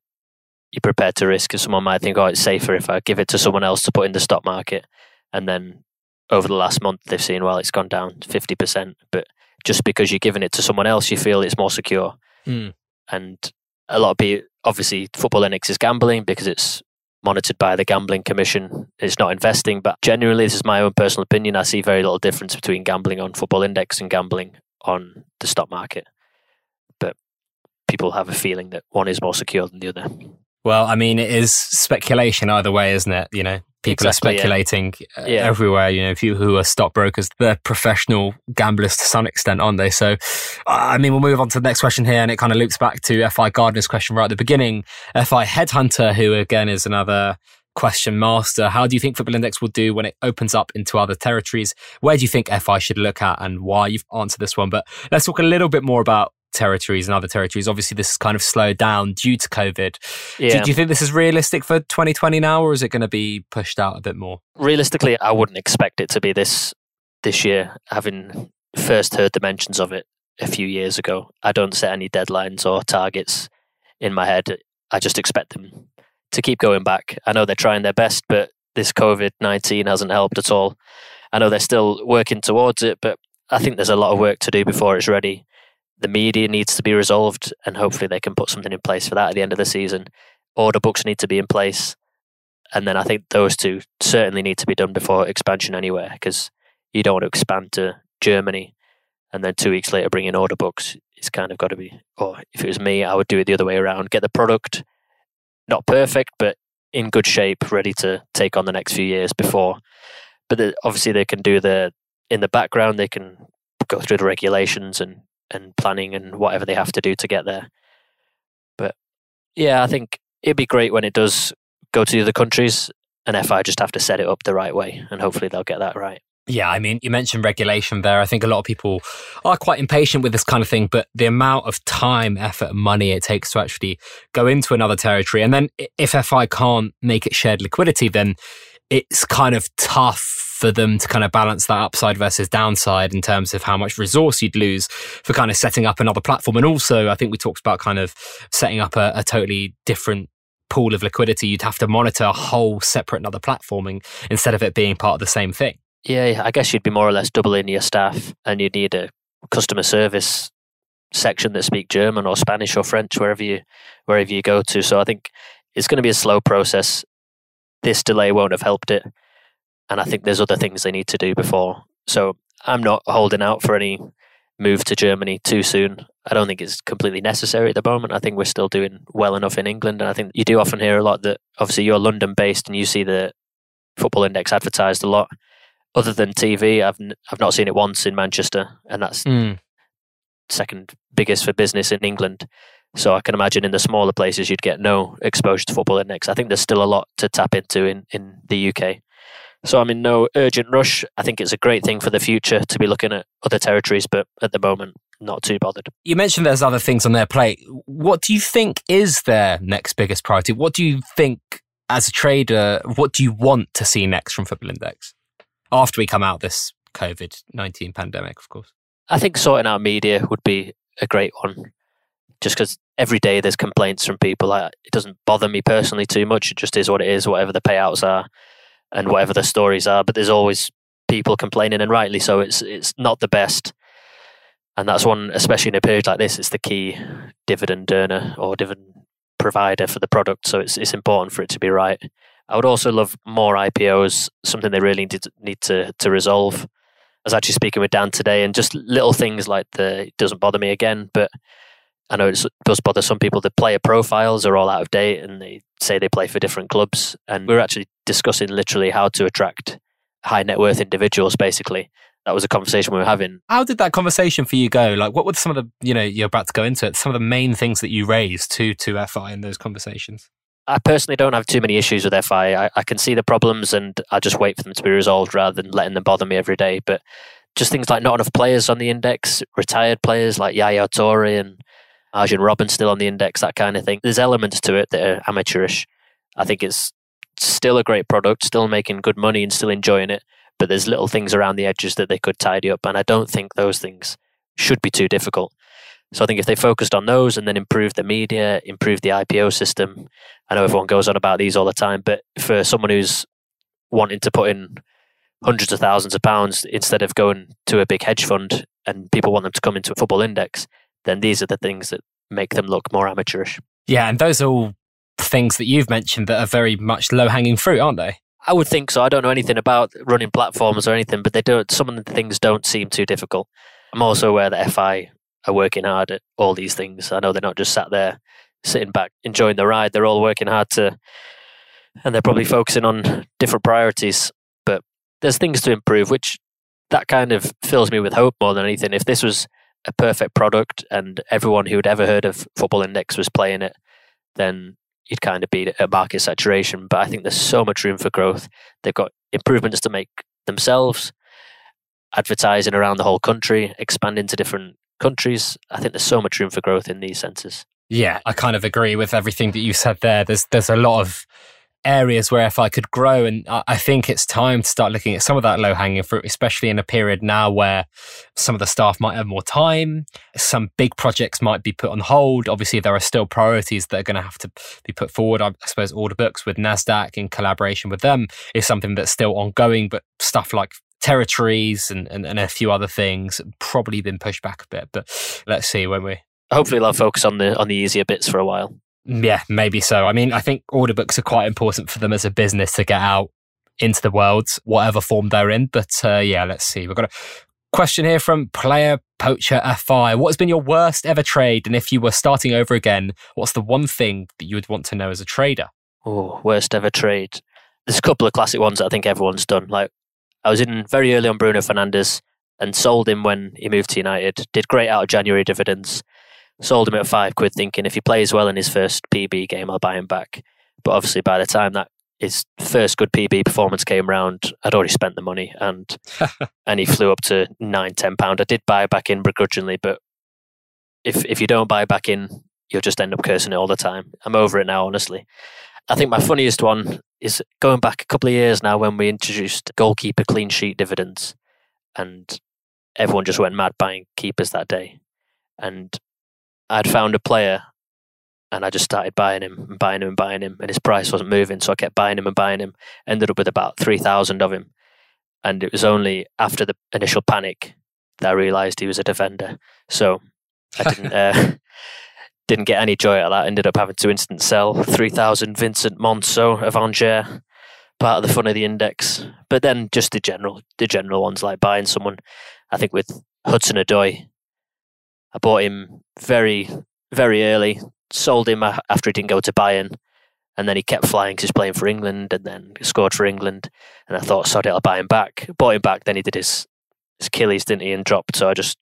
you're prepared to risk. Because someone might think, oh, it's safer if I give it to someone else to put in the stock market. And then over the last month, they've seen, well, it's gone down 50%. But just because you're giving it to someone else, you feel it's more secure. Mm. And a lot of people, obviously, Football Index is gambling because it's monitored by the Gambling Commission. It's not investing. But generally, this is my own personal opinion. I see very little difference between gambling on Football Index and gambling on the stock market. But people have a feeling that one is more secure than the other. Well, I mean, it is speculation either way, isn't it? You know, people Exactly, are speculating uh, Yeah. everywhere. You know, people who are stockbrokers, they're professional gamblers to some extent, aren't they? So, I mean, we'll move on to the next question here, and it kind of loops back to FI Gardner's question right at the beginning. FI Headhunter, who again is another question master. How do you think Football Index will do when it opens up into other territories? Where do you think FI should look at and why? You've answered this one, but let's talk a little bit more about territories and other territories. Obviously, this is kind of slowed down due to COVID. Do, do you think this is realistic for 2020 now, or is it going to be pushed out a bit more? Realistically, I wouldn't expect it to be this this year. Having first heard the mentions of it a few years ago, I don't set any deadlines or targets in my head. I just expect them to keep going back. I know they're trying their best, but this COVID nineteen hasn't helped at all. I know they're still working towards it, but I think there's a lot of work to do before it's ready. The media needs to be resolved, and hopefully they can put something in place for that at the end of the season. Order books need to be in place, And then I think those two certainly need to be done before expansion anywhere because you don't want to expand to Germany and then two weeks later bring in order books. It's kind of got to be, or if it was me, I would do it the other way around. Get the product not perfect, but in good shape, ready to take on the next few years before. But the, obviously, they can do the in the background. They can go through the regulations and and planning and whatever they have to do to get there. But yeah, I think it'd be great when it does go to the other countries, and FI just have to set it up the right way, and hopefully they'll get that right. Yeah, I mean, you mentioned regulation there. I think a lot of people are quite impatient with this kind of thing, but the amount of time, effort, and money it takes to actually go into another territory, and then if FI can't make it shared liquidity, then it's kind of tough for them to kind of balance that upside versus downside in terms of how much resource you'd lose for kind of setting up another platform. And also, I think we talked about kind of setting up a, a totally different pool of liquidity. You'd have to monitor a whole separate another platforming instead of it being part of the same thing. Yeah, I guess you'd be more or less doubling your staff, and you'd need a customer service section that speak German or Spanish or French wherever you wherever you go to. So I think it's going to be a slow process. This delay won't have helped it, and I think there's other things they need to do before. So I'm not holding out for any move to Germany too soon. I don't think it's completely necessary at the moment. I think we're still doing well enough in England, and I think you do often hear a lot that obviously you're London based and you see the football index advertised a lot other than TV, I've n- I've not seen it once in Manchester, and that's mm. second biggest for business in England. So I can imagine in the smaller places you'd get no exposure to football index. I think there's still a lot to tap into in, in the UK. So I'm in no urgent rush. I think it's a great thing for the future to be looking at other territories, but at the moment, not too bothered. You mentioned there's other things on their plate. What do you think is their next biggest priority? What do you think as a trader, what do you want to see next from Football Index? after we come out this COVID 19 pandemic, of course? I think sorting out media would be a great one. Just because every day there's complaints from people. it doesn't bother me personally too much. It just is what it is, whatever the payouts are and whatever the stories are. But there's always people complaining, and rightly so. It's it's not the best, and that's one, especially in a period like this. It's the key dividend earner or dividend provider for the product, so it's it's important for it to be right. I would also love more IPOs, something they really need to, need to, to resolve. I was actually speaking with Dan today, and just little things like the it doesn't bother me again, but I know it does bother some people. The player profiles are all out of date, and they say they play for different clubs. And we are actually discussing literally how to attract high net worth individuals. Basically, that was a conversation we were having. How did that conversation for you go? Like, what were some of the you know you're about to go into it? Some of the main things that you raised to to FI in those conversations. I personally don't have too many issues with FI. I, I, can see the problems and I just wait for them to be resolved rather than letting them bother me every day. But just things like not enough players on the index, retired players like Yaya Toure and Arjen Robben still on the index, that kind of thing. There's elements to it that are amateurish. I think it's still a great product, still making good money and still enjoying it. But there's little things around the edges that they could tidy up. And I don't think those things should be too difficult. So I think if they focused on those and then improved the media, improved the IPO system, I know everyone goes on about these all the time, but for someone who's wanting to put in hundreds of thousands of pounds instead of going to a big hedge fund and people want them to come into a football index, then these are the things that make them look more amateurish. Yeah, and those are all things that you've mentioned that are very much low hanging fruit, aren't they? I would think so. I don't know anything about running platforms or anything, but they don't. Some of the things don't seem too difficult. I'm also aware that FI are working hard at all these things. I know they're not just sat there sitting back enjoying the ride. They're all working hard to, and they're probably focusing on different priorities. But there's things to improve, which that kind of fills me with hope more than anything. If this was a perfect product and everyone who had ever heard of Football Index was playing it, then you'd kind of be at market saturation. But I think there's so much room for growth. They've got improvements to make themselves, advertising around the whole country, expanding to different countries. I think there's so much room for growth in these senses. Yeah, I kind of agree with everything that you said there. There's there's a lot of areas where FI could grow, and I think it's time to start looking at some of that low hanging fruit, especially in a period now where some of the staff might have more time. Some big projects might be put on hold. Obviously, there are still priorities that are going to have to be put forward. I suppose order books with Nasdaq in collaboration with them is something that's still ongoing, but stuff like territories and, and, and a few other things probably been pushed back a bit. But let's see when we hopefully they'll focus on the on the easier bits for a while. Yeah, maybe so. I mean, I think order books are quite important for them as a business to get out into the world, whatever form they're in. But uh, yeah, let's see. We've got a question here from Player Poacher FI. What has been your worst ever trade? And if you were starting over again, what's the one thing that you would want to know as a trader? Oh, worst ever trade. There's a couple of classic ones that I think everyone's done. Like I was in very early on Bruno Fernandes and sold him when he moved to United. Did great out of January dividends. Sold him at five quid, thinking if he plays well in his first PB game, I'll buy him back. But obviously, by the time that his first good PB performance came round, I'd already spent the money, and and he flew up to nine, ten pound. I did buy back in begrudgingly, but if if you don't buy back in, you'll just end up cursing it all the time. I'm over it now, honestly. I think my funniest one is going back a couple of years now when we introduced goalkeeper clean sheet dividends, and everyone just went mad buying keepers that day. And I'd found a player and I just started buying him and buying him and buying him, and his price wasn't moving, so I kept buying him and buying him. Ended up with about three thousand of him, and it was only after the initial panic that I realised he was a defender. So I didn't uh, didn't get any joy out of that. Ended up having to instant sell three thousand Vincent Manceau of Angers, part of the fun of the index. But then just the general the general ones like buying someone. I think with Hudson Odoi, I bought him very very early sold him after he didn't go to Bayern. And then he kept flying because he's playing for England and then scored for England. And I thought, sorry, I'll buy him back. Bought him back. Then he did his, his Achilles, didn't he? And dropped. So I just,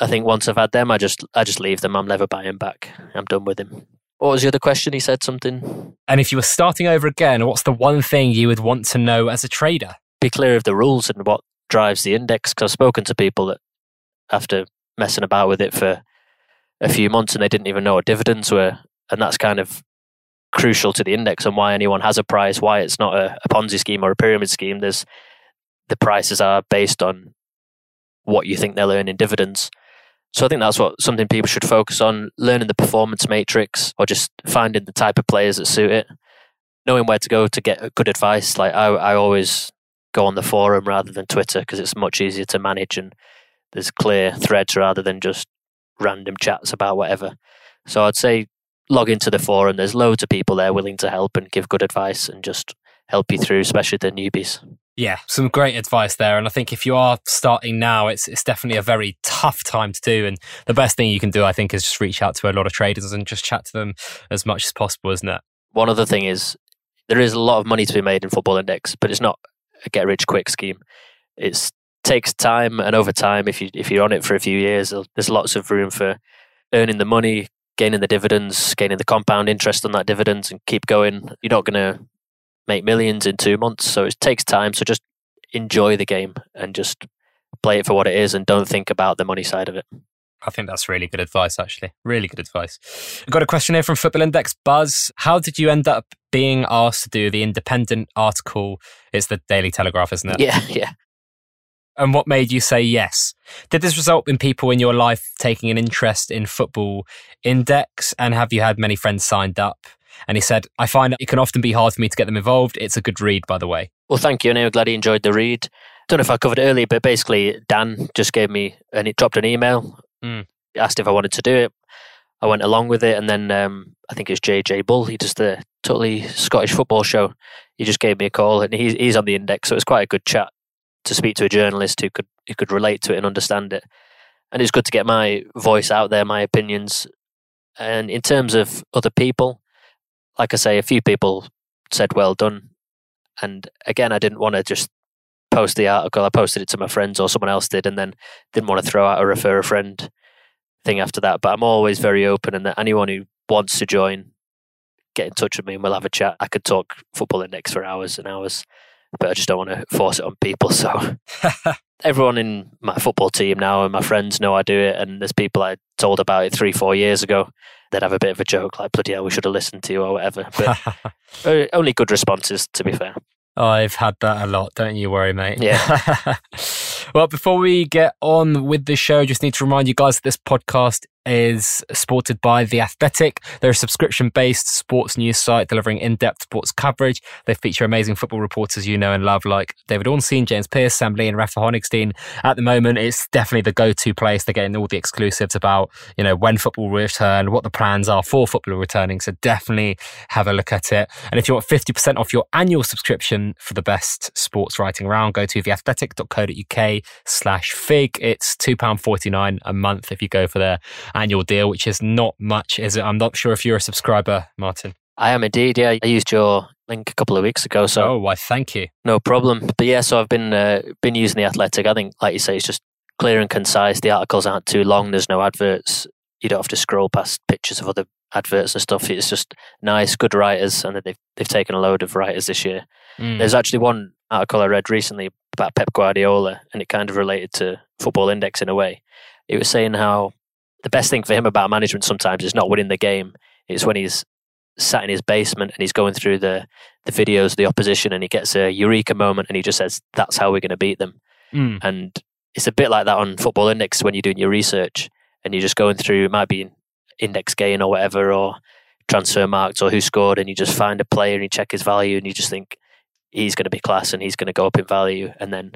I think once I've had them, I just, I just leave them. I'm never buying back. I'm done with him. What was the other question? He said something. And if you were starting over again, what's the one thing you would want to know as a trader? Be clear of the rules and what drives the index. Because I've spoken to people that after messing about with it for a few months and they didn't even know what dividends were. And that's kind of crucial to the index and why anyone has a price, why it's not a, a Ponzi scheme or a pyramid scheme. There's the prices are based on what you think they'll earn in dividends. So I think that's what something people should focus on: learning the performance matrix, or just finding the type of players that suit it. Knowing where to go to get good advice. Like I, I always go on the forum rather than Twitter because it's much easier to manage and there's clear threads rather than just random chats about whatever. So I'd say log into the forum. There's loads of people there willing to help and give good advice and just help you through, especially the newbies. Yeah, some great advice there. And I think if you are starting now, it's it's definitely a very tough time to do. And the best thing you can do, I think, is just reach out to a lot of traders and just chat to them as much as possible, isn't it? One other thing is there is a lot of money to be made in Football Index, but it's not a get rich quick scheme. It's takes time, and over time, if you if you're on it for a few years, there's lots of room for earning the money, gaining the dividends, gaining the compound interest on that dividends, and keep going. You're not going to make millions in two months, so it takes time. So just enjoy the game and just play it for what it is, and don't think about the money side of it. I think that's really good advice, actually. Really good advice. I've got a question here from Football Index Buzz. How did you end up being asked to do the independent article? It's the Daily Telegraph, isn't it? Yeah, yeah and what made you say yes? Did this result in people in your life taking an interest in football index? And have you had many friends signed up? And he said, I find it can often be hard for me to get them involved. It's a good read, by the way. Well, thank you. And I'm glad he enjoyed the read. Don't know if I covered it earlier, but basically, Dan just gave me and it dropped an email, mm. asked if I wanted to do it. I went along with it. And then um, I think it's JJ Bull. He does the totally Scottish football show. He just gave me a call and he's, he's on the index. So it was quite a good chat to speak to a journalist who could who could relate to it and understand it. And it's good to get my voice out there, my opinions. And in terms of other people, like I say, a few people said well done. And again, I didn't want to just post the article. I posted it to my friends or someone else did, and then didn't want to throw out a refer a friend thing after that. But I'm always very open, and that anyone who wants to join, get in touch with me and we'll have a chat. I could talk football index for hours and hours but I just don't want to force it on people. So everyone in my football team now and my friends know I do it. And there's people I told about it three, four years ago They'd have a bit of a joke like, bloody hell, we should have listened to you or whatever. But only good responses, to be fair. Oh, I've had that a lot. Don't you worry, mate. Yeah. well, before we get on with the show, just need to remind you guys that this podcast is supported by The Athletic. They're a subscription based sports news site delivering in depth sports coverage. They feature amazing football reporters you know and love, like David Ornstein, James Pearce, Sam Lee, and Rafa Honigstein. At the moment, it's definitely the go to place. They're getting all the exclusives about, you know, when football will return, what the plans are for football returning. So definitely have a look at it. And if you want 50% off your annual subscription for the best sports writing around, go to theathletic.co.uk slash fig. It's £2.49 a month if you go for their annual deal, which is not much, is it? I'm not sure if you're a subscriber, Martin. I am indeed. Yeah, I used your link a couple of weeks ago. So oh, why? Thank you. No problem. But yeah, so I've been uh, been using the Athletic. I think, like you say, it's just clear and concise. The articles aren't too long. There's no adverts. You don't have to scroll past pictures of other adverts and stuff. It's just nice, good writers, and they've they've taken a load of writers this year. Mm. There's actually one article I read recently about Pep Guardiola, and it kind of related to Football Index in a way. It was saying how the best thing for him about management sometimes is not winning the game. It's when he's sat in his basement and he's going through the the videos of the opposition and he gets a eureka moment and he just says, "That's how we're going to beat them." Mm. And it's a bit like that on Football Index when you're doing your research and you're just going through. It might be index gain or whatever, or Transfermarkt or who scored, and you just find a player and you check his value and you just think he's going to be class and he's going to go up in value, and then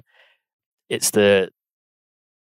it's the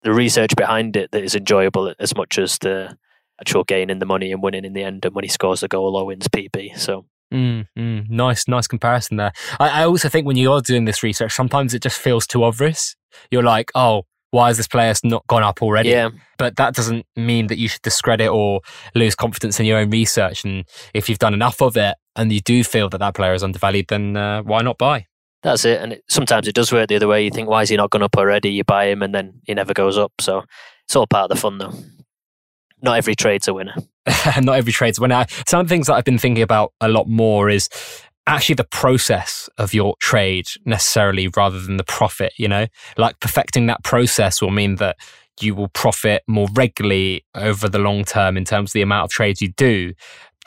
the research behind it that is enjoyable as much as the actual gain in the money and winning in the end and when he scores a goal or wins PB. So Mm, mm, nice, nice comparison there. I, I, also think when you are doing this research, sometimes it just feels too obvious. You're like, oh, why has this player not gone up already? Yeah. But that doesn't mean that you should discredit or lose confidence in your own research. And if you've done enough of it and you do feel that that player is undervalued, then uh, why not buy? That's it. And it, sometimes it does work the other way. You think, why is he not gone up already? You buy him and then he never goes up. So it's all part of the fun, though. Not every trade's a winner. not every trade's a winner. Some of the things that I've been thinking about a lot more is actually the process of your trade necessarily rather than the profit, you know? Like perfecting that process will mean that you will profit more regularly over the long term in terms of the amount of trades you do.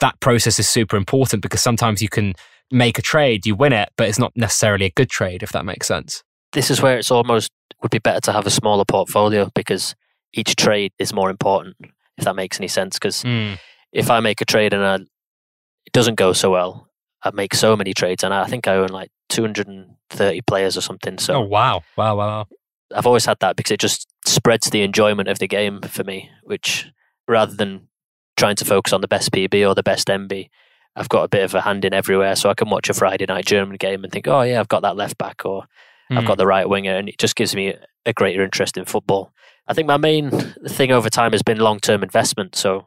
That process is super important because sometimes you can make a trade, you win it, but it's not necessarily a good trade, if that makes sense. This is where it's almost would be better to have a smaller portfolio because each trade is more important, if that makes any sense. Because mm. if I make a trade and I, it doesn't go so well, I make so many trades, and I think I own like 230 players or something. So, oh wow, wow, wow! I've always had that because it just spreads the enjoyment of the game for me. Which rather than trying to focus on the best PB or the best MB, I've got a bit of a hand in everywhere, so I can watch a Friday night German game and think, oh yeah, I've got that left back or mm. I've got hmm. the right winger, and it just gives me a greater interest in football. I think my main thing over time has been long term investment. So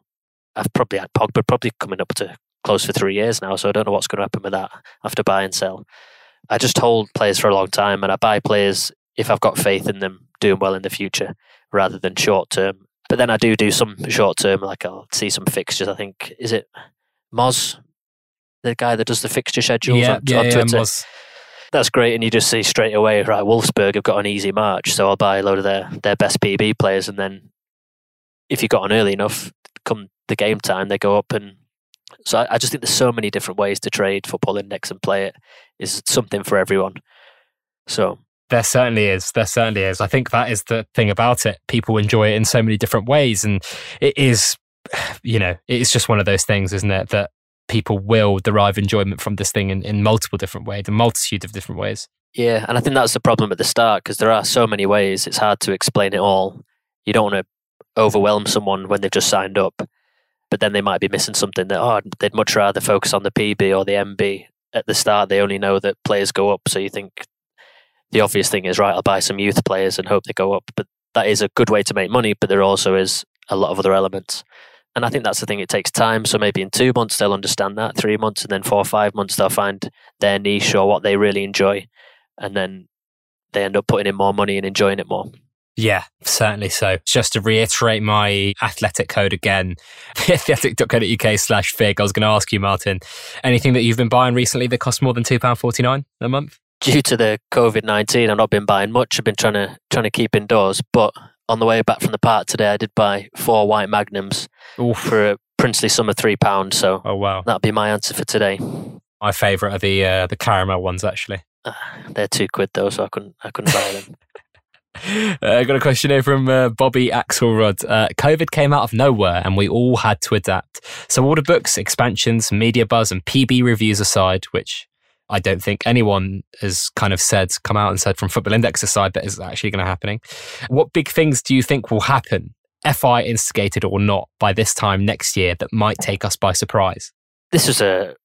I've probably had Pogba probably coming up to close for three years now, so I don't know what's going to happen with that after buy and sell. I just hold players for a long time, and I buy players if I've got faith in them doing well in the future rather than short term. But then I do do some short term, like I'll see some fixtures. I think is it Moz the guy that does the fixture schedules yeah, on, yeah, on Twitter. Yeah, That's great, and you just see straight away, right? Wolfsburg have got an easy march, so I'll buy a load of their their best PB players, and then if you got on early enough, come the game time, they go up, and so I, I just think there's so many different ways to trade football index and play it. Is something for everyone. So there certainly is. There certainly is. I think that is the thing about it. People enjoy it in so many different ways, and it is, you know, it's just one of those things, isn't it? That people will derive enjoyment from this thing in, in multiple different ways, a multitude of different ways. Yeah, and I think that's the problem at the start because there are so many ways. It's hard to explain it all. You don't want to overwhelm someone when they've just signed up, but then they might be missing something that oh they'd much rather focus on the PB or the MB at the start. They only know that players go up, so you think the obvious thing is right. I'll buy some youth players and hope they go up, but that is a good way to make money. But there also is a lot of other elements. And I think that's the thing, it takes time. So maybe in two months they'll understand that, three months, and then four or five months they'll find their niche or what they really enjoy. And then they end up putting in more money and enjoying it more. Yeah, certainly so. Just to reiterate my athletic code again, athletic.co.uk slash fig. I was going to ask you, Martin, anything that you've been buying recently that costs more than £2.49 a month? Due to the COVID 19, I've not been buying much. I've been trying to, trying to keep indoors, but on the way back from the park today, I did buy four white magnums Oof. for a princely sum of three pounds. So, oh wow, that'd be my answer for today. My favourite are the uh, the caramel ones, actually. Uh, they're two quid though, so I couldn't I couldn't buy them. Uh, I got a question here from uh, Bobby Axelrod. Uh, COVID came out of nowhere and we all had to adapt. So, order books, expansions, media buzz, and PB reviews aside, which I don't think anyone has kind of said, come out and said from Football Index aside that is actually going to happening. What big things do you think will happen, FI instigated or not, by this time next year that might take us by surprise? This is a,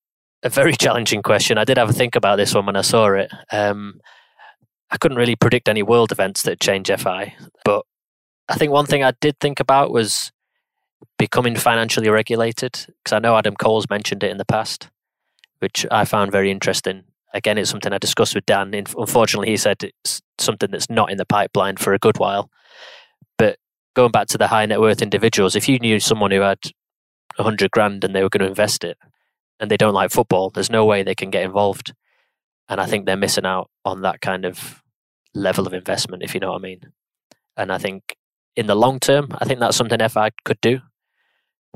a very challenging question. I did have a think about this one when I saw it. Um, I couldn't really predict any world events that change FI, but I think one thing I did think about was becoming financially regulated because I know Adam Cole's mentioned it in the past, which I found very interesting. Again, it's something I discussed with Dan. Unfortunately, he said it's something that's not in the pipeline for a good while. But going back to the high net worth individuals, if you knew someone who had a hundred grand and they were going to invest it, and they don't like football, there's no way they can get involved. And I think they're missing out on that kind of level of investment, if you know what I mean. And I think in the long term, I think that's something FI could do.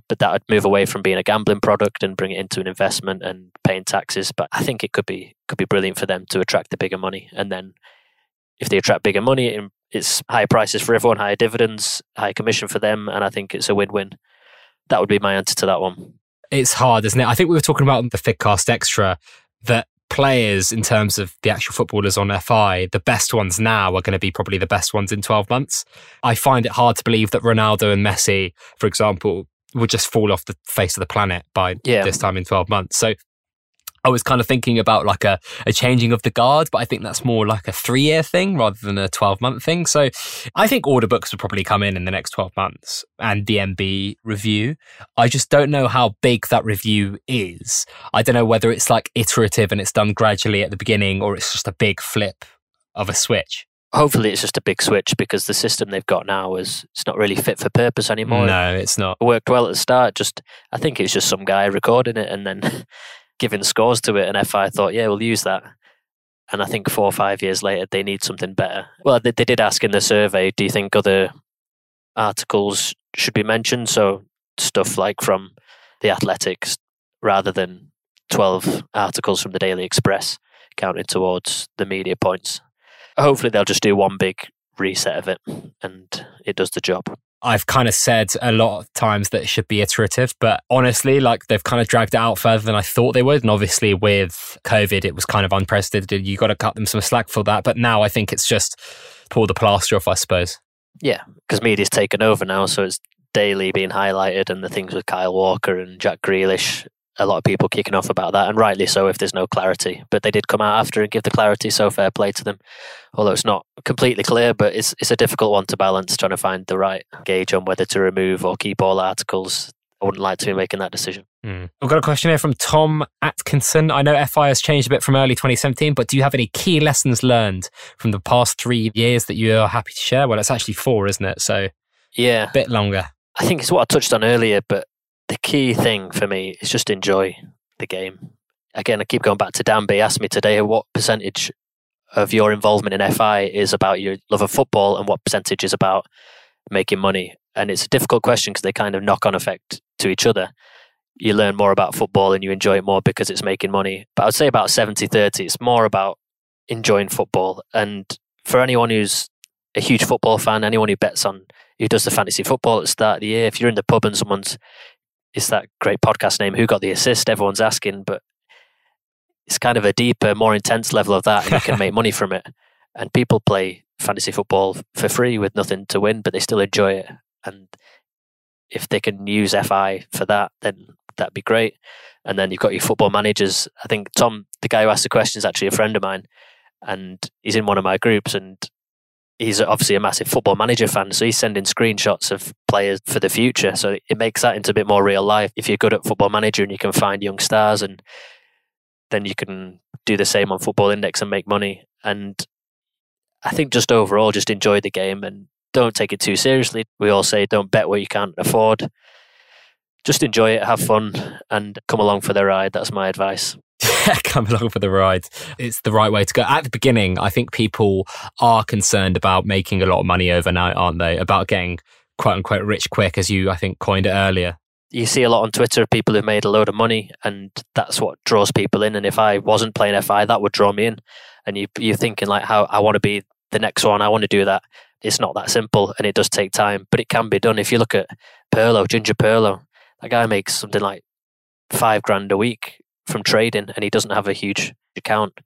But that would move away from being a gambling product and bring it into an investment and paying taxes. But I think it could be could be brilliant for them to attract the bigger money. And then if they attract bigger money, it's higher prices for everyone, higher dividends, higher commission for them, and I think it's a win-win. That would be my answer to that one. It's hard, isn't it? I think we were talking about the Figcast Extra that players in terms of the actual footballers on FI, the best ones now are going to be probably the best ones in 12 months. I find it hard to believe that Ronaldo and Messi, for example, would just fall off the face of the planet by yeah. this time in 12 months. So I was kind of thinking about like a, a changing of the guard, but I think that's more like a three year thing rather than a 12 month thing. So I think order books will probably come in in the next 12 months and the MB review. I just don't know how big that review is. I don't know whether it's like iterative and it's done gradually at the beginning or it's just a big flip of a switch. Hopefully, it's just a big switch because the system they've got now is it's not really fit for purpose anymore. No, it's not. It worked well at the start. Just I think it's just some guy recording it and then giving scores to it, and FI thought, yeah, we'll use that. And I think four or five years later, they need something better. Well, they, they did ask in the survey, do you think other articles should be mentioned? So stuff like from the Athletics rather than 12 articles from the Daily Express counting towards the media points. Hopefully, they'll just do one big reset of it and it does the job. I've kind of said a lot of times that it should be iterative, but honestly, like they've kind of dragged it out further than I thought they would. And obviously, with COVID, it was kind of unprecedented. You got to cut them some slack for that. But now I think it's just pull the plaster off, I suppose. Yeah, because media's taken over now, so it's daily being highlighted, and the things with Kyle Walker and Jack Grealish a lot of people kicking off about that, and rightly so if there's no clarity. But they did come out after and give the clarity, so fair play to them. Although it's not completely clear, but it's it's a difficult one to balance, trying to find the right gauge on whether to remove or keep all articles. I wouldn't like to be making that decision. Mm. We've got a question here from Tom Atkinson. I know FI has changed a bit from early 2017, but do you have any key lessons learned from the past three years that you are happy to share? Well, it's actually four, isn't it? So yeah, a bit longer. I think it's what I touched on earlier, but the key thing for me is just enjoy the game. Again, I keep going back to Danby. Asked me today what percentage of your involvement in FI is about your love of football and what percentage is about making money. And it's a difficult question because they kind of knock on effect to each other. You learn more about football and you enjoy it more because it's making money. But I would say about 70 30. It's more about enjoying football. And for anyone who's a huge football fan, anyone who bets on, who does the fantasy football at the start of the year, if you're in the pub and someone's it's that great podcast name, Who Got the Assist? Everyone's asking, but it's kind of a deeper, more intense level of that, and you can make money from it. And people play fantasy football for free with nothing to win, but they still enjoy it. And if they can use FI for that, then that'd be great. And then you've got your football managers. I think Tom, the guy who asked the question, is actually a friend of mine, and he's in one of my groups. And he's obviously a massive football manager fan, so he's sending screenshots of players for the future. So it makes that into a bit more real life. If you're good at football manager and you can find young stars, and then you can do the same on Football Index and make money. And I think just overall, just enjoy the game and don't take it too seriously. We all say don't bet what you can't afford. Just enjoy it, have fun, and come along for the ride. That's my advice. come along for the ride. It's the right way to go. At the beginning, I think people are concerned about making a lot of money overnight, aren't they? About getting quote unquote rich quick, as you, I think, coined it earlier. You see a lot on Twitter of people who've made a load of money, and that's what draws people in. And if I wasn't playing FI, that would draw me in. And you, you're thinking, like, how I want to be the next one. I want to do that. It's not that simple and it does take time, but it can be done. If you look at Pirlo, Ginger Pirlo, that guy makes something like five grand a week from trading and he doesn't have a huge account.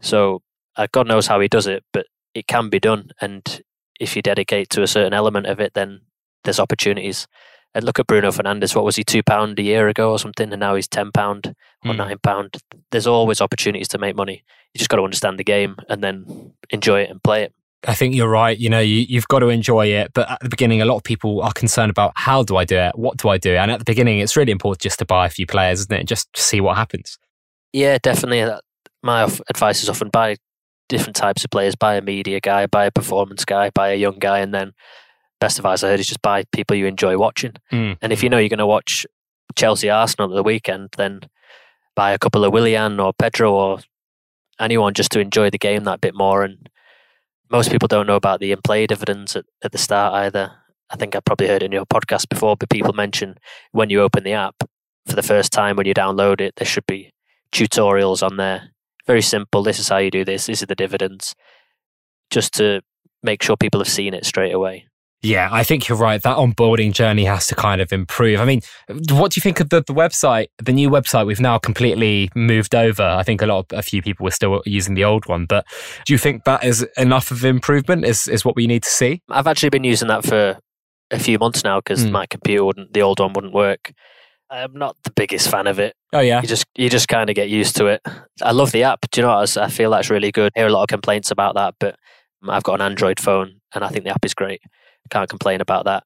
So uh, God knows how he does it, but it can be done. And if you dedicate to a certain element of it, then there's opportunities. And look at Bruno Fernandes. What was he, two pound a year ago or something, and now he's ten pound or mm. nine pound. There's always opportunities to make money. You just got to understand the game and then enjoy it and play it. I think you're right. You know, you, have got to enjoy it. But at the beginning, a lot of people are concerned about how do I do it? What do I do? And at the beginning, it's really important just to buy a few players, isn't it? And just see what happens. Yeah, definitely. My advice is often buy different types of players. Buy a media guy, buy a performance guy, buy a young guy, and then best advice I heard is just buy people you enjoy watching. Mm. And if you know you're going to watch Chelsea Arsenal at the weekend, then buy a couple of Willian or Pedro or anyone just to enjoy the game that bit more. And most people don't know about the in play dividends at, at the start either. I think I probably heard in your podcast before, but people mention when you open the app for the first time when you download it, there should be tutorials on there. Very simple. This is how you do this. These are the dividends. Just to make sure people have seen it straight away. Yeah, I think you're right. That onboarding journey has to kind of improve. I mean, what do you think of the, the website, the new website we've now completely moved over? I think a lot of, a few people were still using the old one, but do you think that is enough of improvement? Is, is what we need to see? I've actually been using that for a few months now because mm. my computer wouldn't, the old one wouldn't work. I'm not the biggest fan of it. Oh yeah, you just you just kind of get used to it. I love the app. Do you know what? I feel that's really good. I hear a lot of complaints about that, but I've got an Android phone and I think the app is great. Can't complain about that.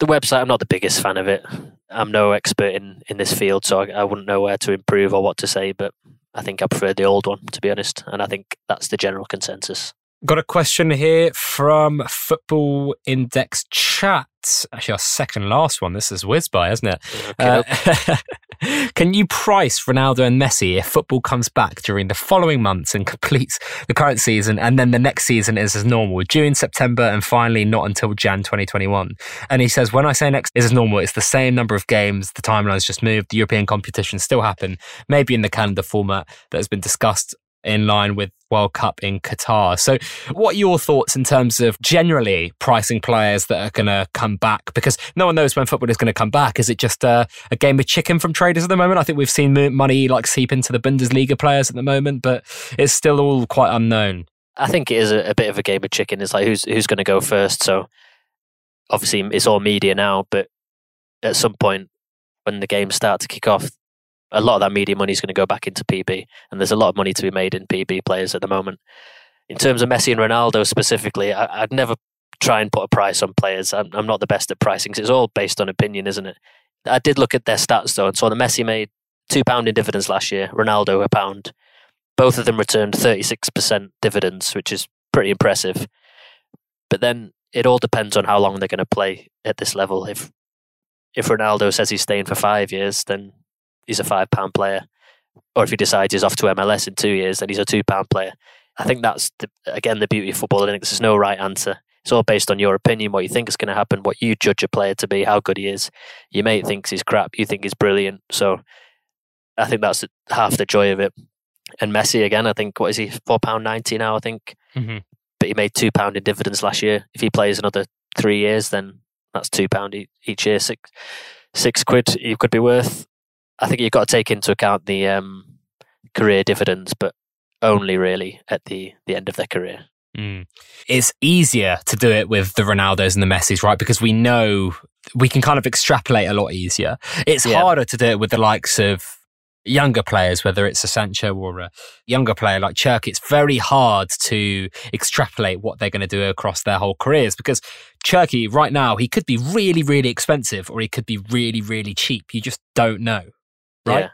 The website, I'm not the biggest fan of it. I'm no expert in, in this field, so I, I wouldn't know where to improve or what to say, but I think I prefer the old one, to be honest. And I think that's the general consensus. Got a question here from Football Index Chat. Actually, our second last one. This is whiz by, isn't it? Okay. Uh, Can you price Ronaldo and Messi if football comes back during the following months and completes the current season, and then the next season is as normal, June, September, and finally not until Jan 2021? And he says, when I say next is as normal, it's the same number of games, the timeline's just moved, the European competitions still happen, maybe in the calendar format that has been discussed in line with World Cup in Qatar. So, what are your thoughts in terms of generally pricing players that are going to come back? Because no one knows when football is going to come back. Is it just a, a, game of chicken from traders at the moment? I think we've seen money like seep into the Bundesliga players at the moment, but it's still all quite unknown. I think it is a, a bit of a game of chicken. It's like who's who's going to go first. So, obviously, it's all media now, but at some point when the games start to kick off, a lot of that media money is going to go back into PB, and there's a lot of money to be made in PB players at the moment. In terms of Messi and Ronaldo specifically, I, would never try and put a price on players. I'm, I'm not the best at pricing. because It's all based on opinion, isn't it? I did look at their stats though, and saw the Messi made two pound in dividends last year. Ronaldo a pound. Both of them returned 36% dividends, which is pretty impressive. But then it all depends on how long they're going to play at this level. If if Ronaldo says he's staying for five years, then he's a five pound player, or if he decides he's off to MLS in two years, then he's a two pound player. I think that's the, again the beauty of football. I think there's no right answer. It's all based on your opinion, what you think is going to happen, what you judge a player to be, how good he is. Your mate thinks he's crap, you think he's brilliant. So I think that's half the joy of it. And Messi again, I think what is he four pound ninety now? I think, mm-hmm. but he made two pound in dividends last year. If he plays another three years, then that's two pound each year, six six quid he could be worth. I think you've got to take into account the um, career dividends, but only really at the, the end of their career. Mm. It's easier to do it with the Ronaldos and the Messis, right? Because we know we can kind of extrapolate a lot easier. It's yeah. harder to do it with the likes of younger players, whether it's a Sancho or a younger player like Cherki, it's very hard to extrapolate what they're going to do across their whole careers because Cherki, right now, he could be really, really expensive or he could be really, really cheap. You just don't know right? Yeah.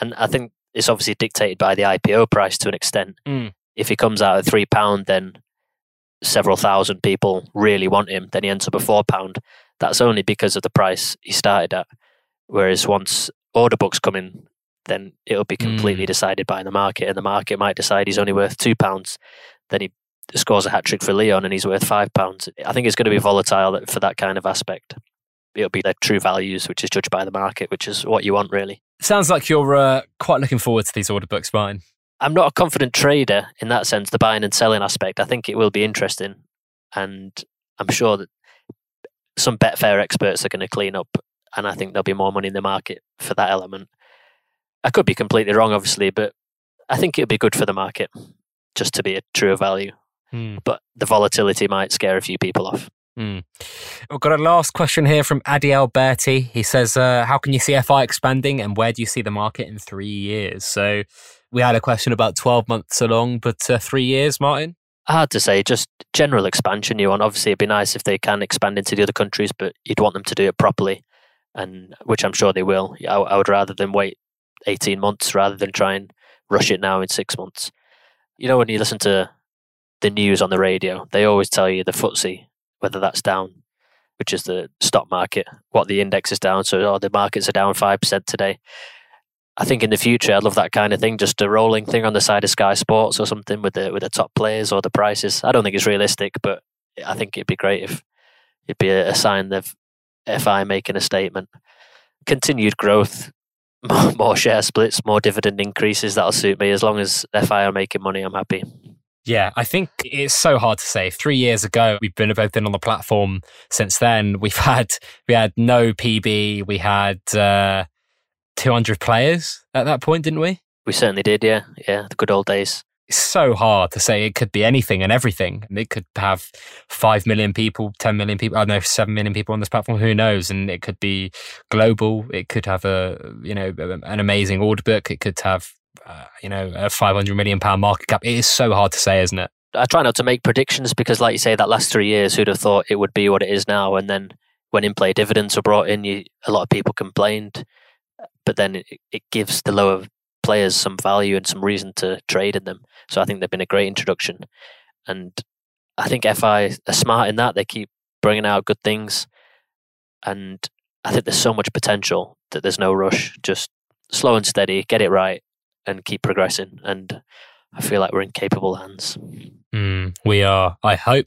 And I think it's obviously dictated by the IPO price to an extent. Mm. If he comes out at three pound, then several thousand people really want him. Then he ends up at four pound. That's only because of the price he started at. Whereas once order books come in, then it'll be completely mm. decided by the market, and the market might decide he's only worth two pounds. Then he scores a hat trick for Lyon, and he's worth five pounds. I think it's going to be volatile for that kind of aspect. It'll be their true values, which is judged by the market, which is what you want, really. Sounds like you're uh, quite looking forward to these order books, Martin. I'm not a confident trader in that sense, the buying and selling aspect. I think it will be interesting. And I'm sure that some Betfair experts are going to clean up. And I think there'll be more money in the market for that element. I could be completely wrong, obviously, but I think it'd be good for the market just to be a true value. Hmm. But the volatility might scare a few people off. Mm. We've got a last question here from Adi Alberti. He says, uh, How can you see FI expanding and where do you see the market in three years? So we had a question about 12 months along, but uh, three years, Martin? Hard to say, just general expansion you want. Obviously, it'd be nice if they can expand into the other countries, but you'd want them to do it properly, and which I'm sure they will. I, I would rather than wait 18 months rather than try and rush it now in six months. You know, when you listen to the news on the radio, they always tell you the FTSE whether that's down, which is the stock market, what the index is down. So, oh, the markets are down 5% today. I think in the future, I'd love that kind of thing, just a rolling thing on the side of Sky Sports or something with the with the top players or the prices. I don't think it's realistic, but I think it'd be great if it'd be a, sign of FI making a statement. Continued growth, more, more share splits, more dividend increases. That'll suit me as long as FI are making money. I'm happy. Yeah, I think it's so hard to say. Three years ago, we've been both been on the platform. Since then, we've had we had no PB. We had uh, 200 players at that point, didn't we? We certainly did. Yeah, yeah, the good old days. It's so hard to say. It could be anything and everything. It could have five million people, ten million people. I don't know, seven million people on this platform. Who knows? And it could be global. It could have a you know an amazing order book. It could have uh, you know, a 500 million pound market cap. It is so hard to say, isn't it? I try not to make predictions because, like you say, that last three years, who'd have thought it would be what it is now? And then when in play dividends were brought in, you, a lot of people complained, but then it, it gives the lower players some value and some reason to trade in them. So I think they've been a great introduction, and I think FI are smart in that they keep bringing out good things, and I think there's so much potential that there's no rush. Just slow and steady, get it right, and keep progressing. And I feel like we're in capable hands. Mm, we are, I hope.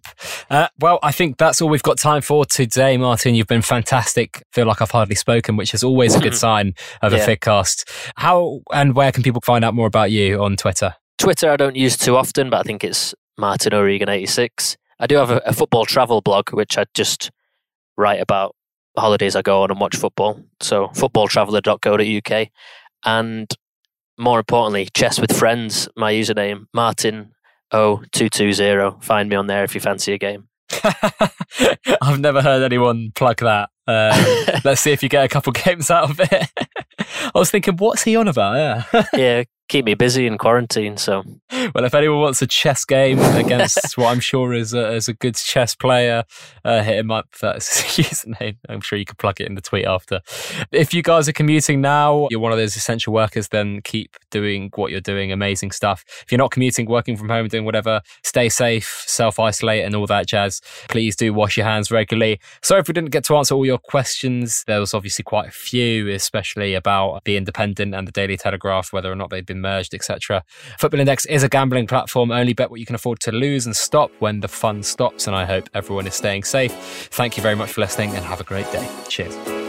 Uh, well, I think that's all we've got time for today, Martin. You've been fantastic. feel like I've hardly spoken, which is always a good sign of yeah. a Figcast. How and where can people find out more about you on Twitter? Twitter, I don't use too often, but I think it's Martin O'Regan86. I do have a, a football travel blog, which I just write about holidays I go on and watch football. So footballtraveller.co.uk. And more importantly, chess with friends. My username Martin O two two zero. Find me on there if you fancy a game. I've never heard anyone plug that. Um, let's see if you get a couple games out of it. I was thinking, what's he on about? Yeah, yeah, keep me busy in quarantine. So, well, if anyone wants a chess game against what I'm sure is a, is a good chess player, uh, hit him up. That's his username. I'm sure you could plug it in the tweet after. If you guys are commuting now, you're one of those essential workers, then keep doing what you're doing. Amazing stuff. If you're not commuting, working from home, doing whatever, stay safe, self isolate, and all that jazz. Please do wash your hands regularly. Sorry if we didn't get to answer all your questions. There was obviously quite a few, especially about the Independent and the Daily Telegraph, whether or not they'd been merged, etc. Football Index is a gambling platform. Only bet what you can afford to lose and stop when the fun stops. And I hope everyone is staying safe. Thank you very much for listening and have a great day. Cheers.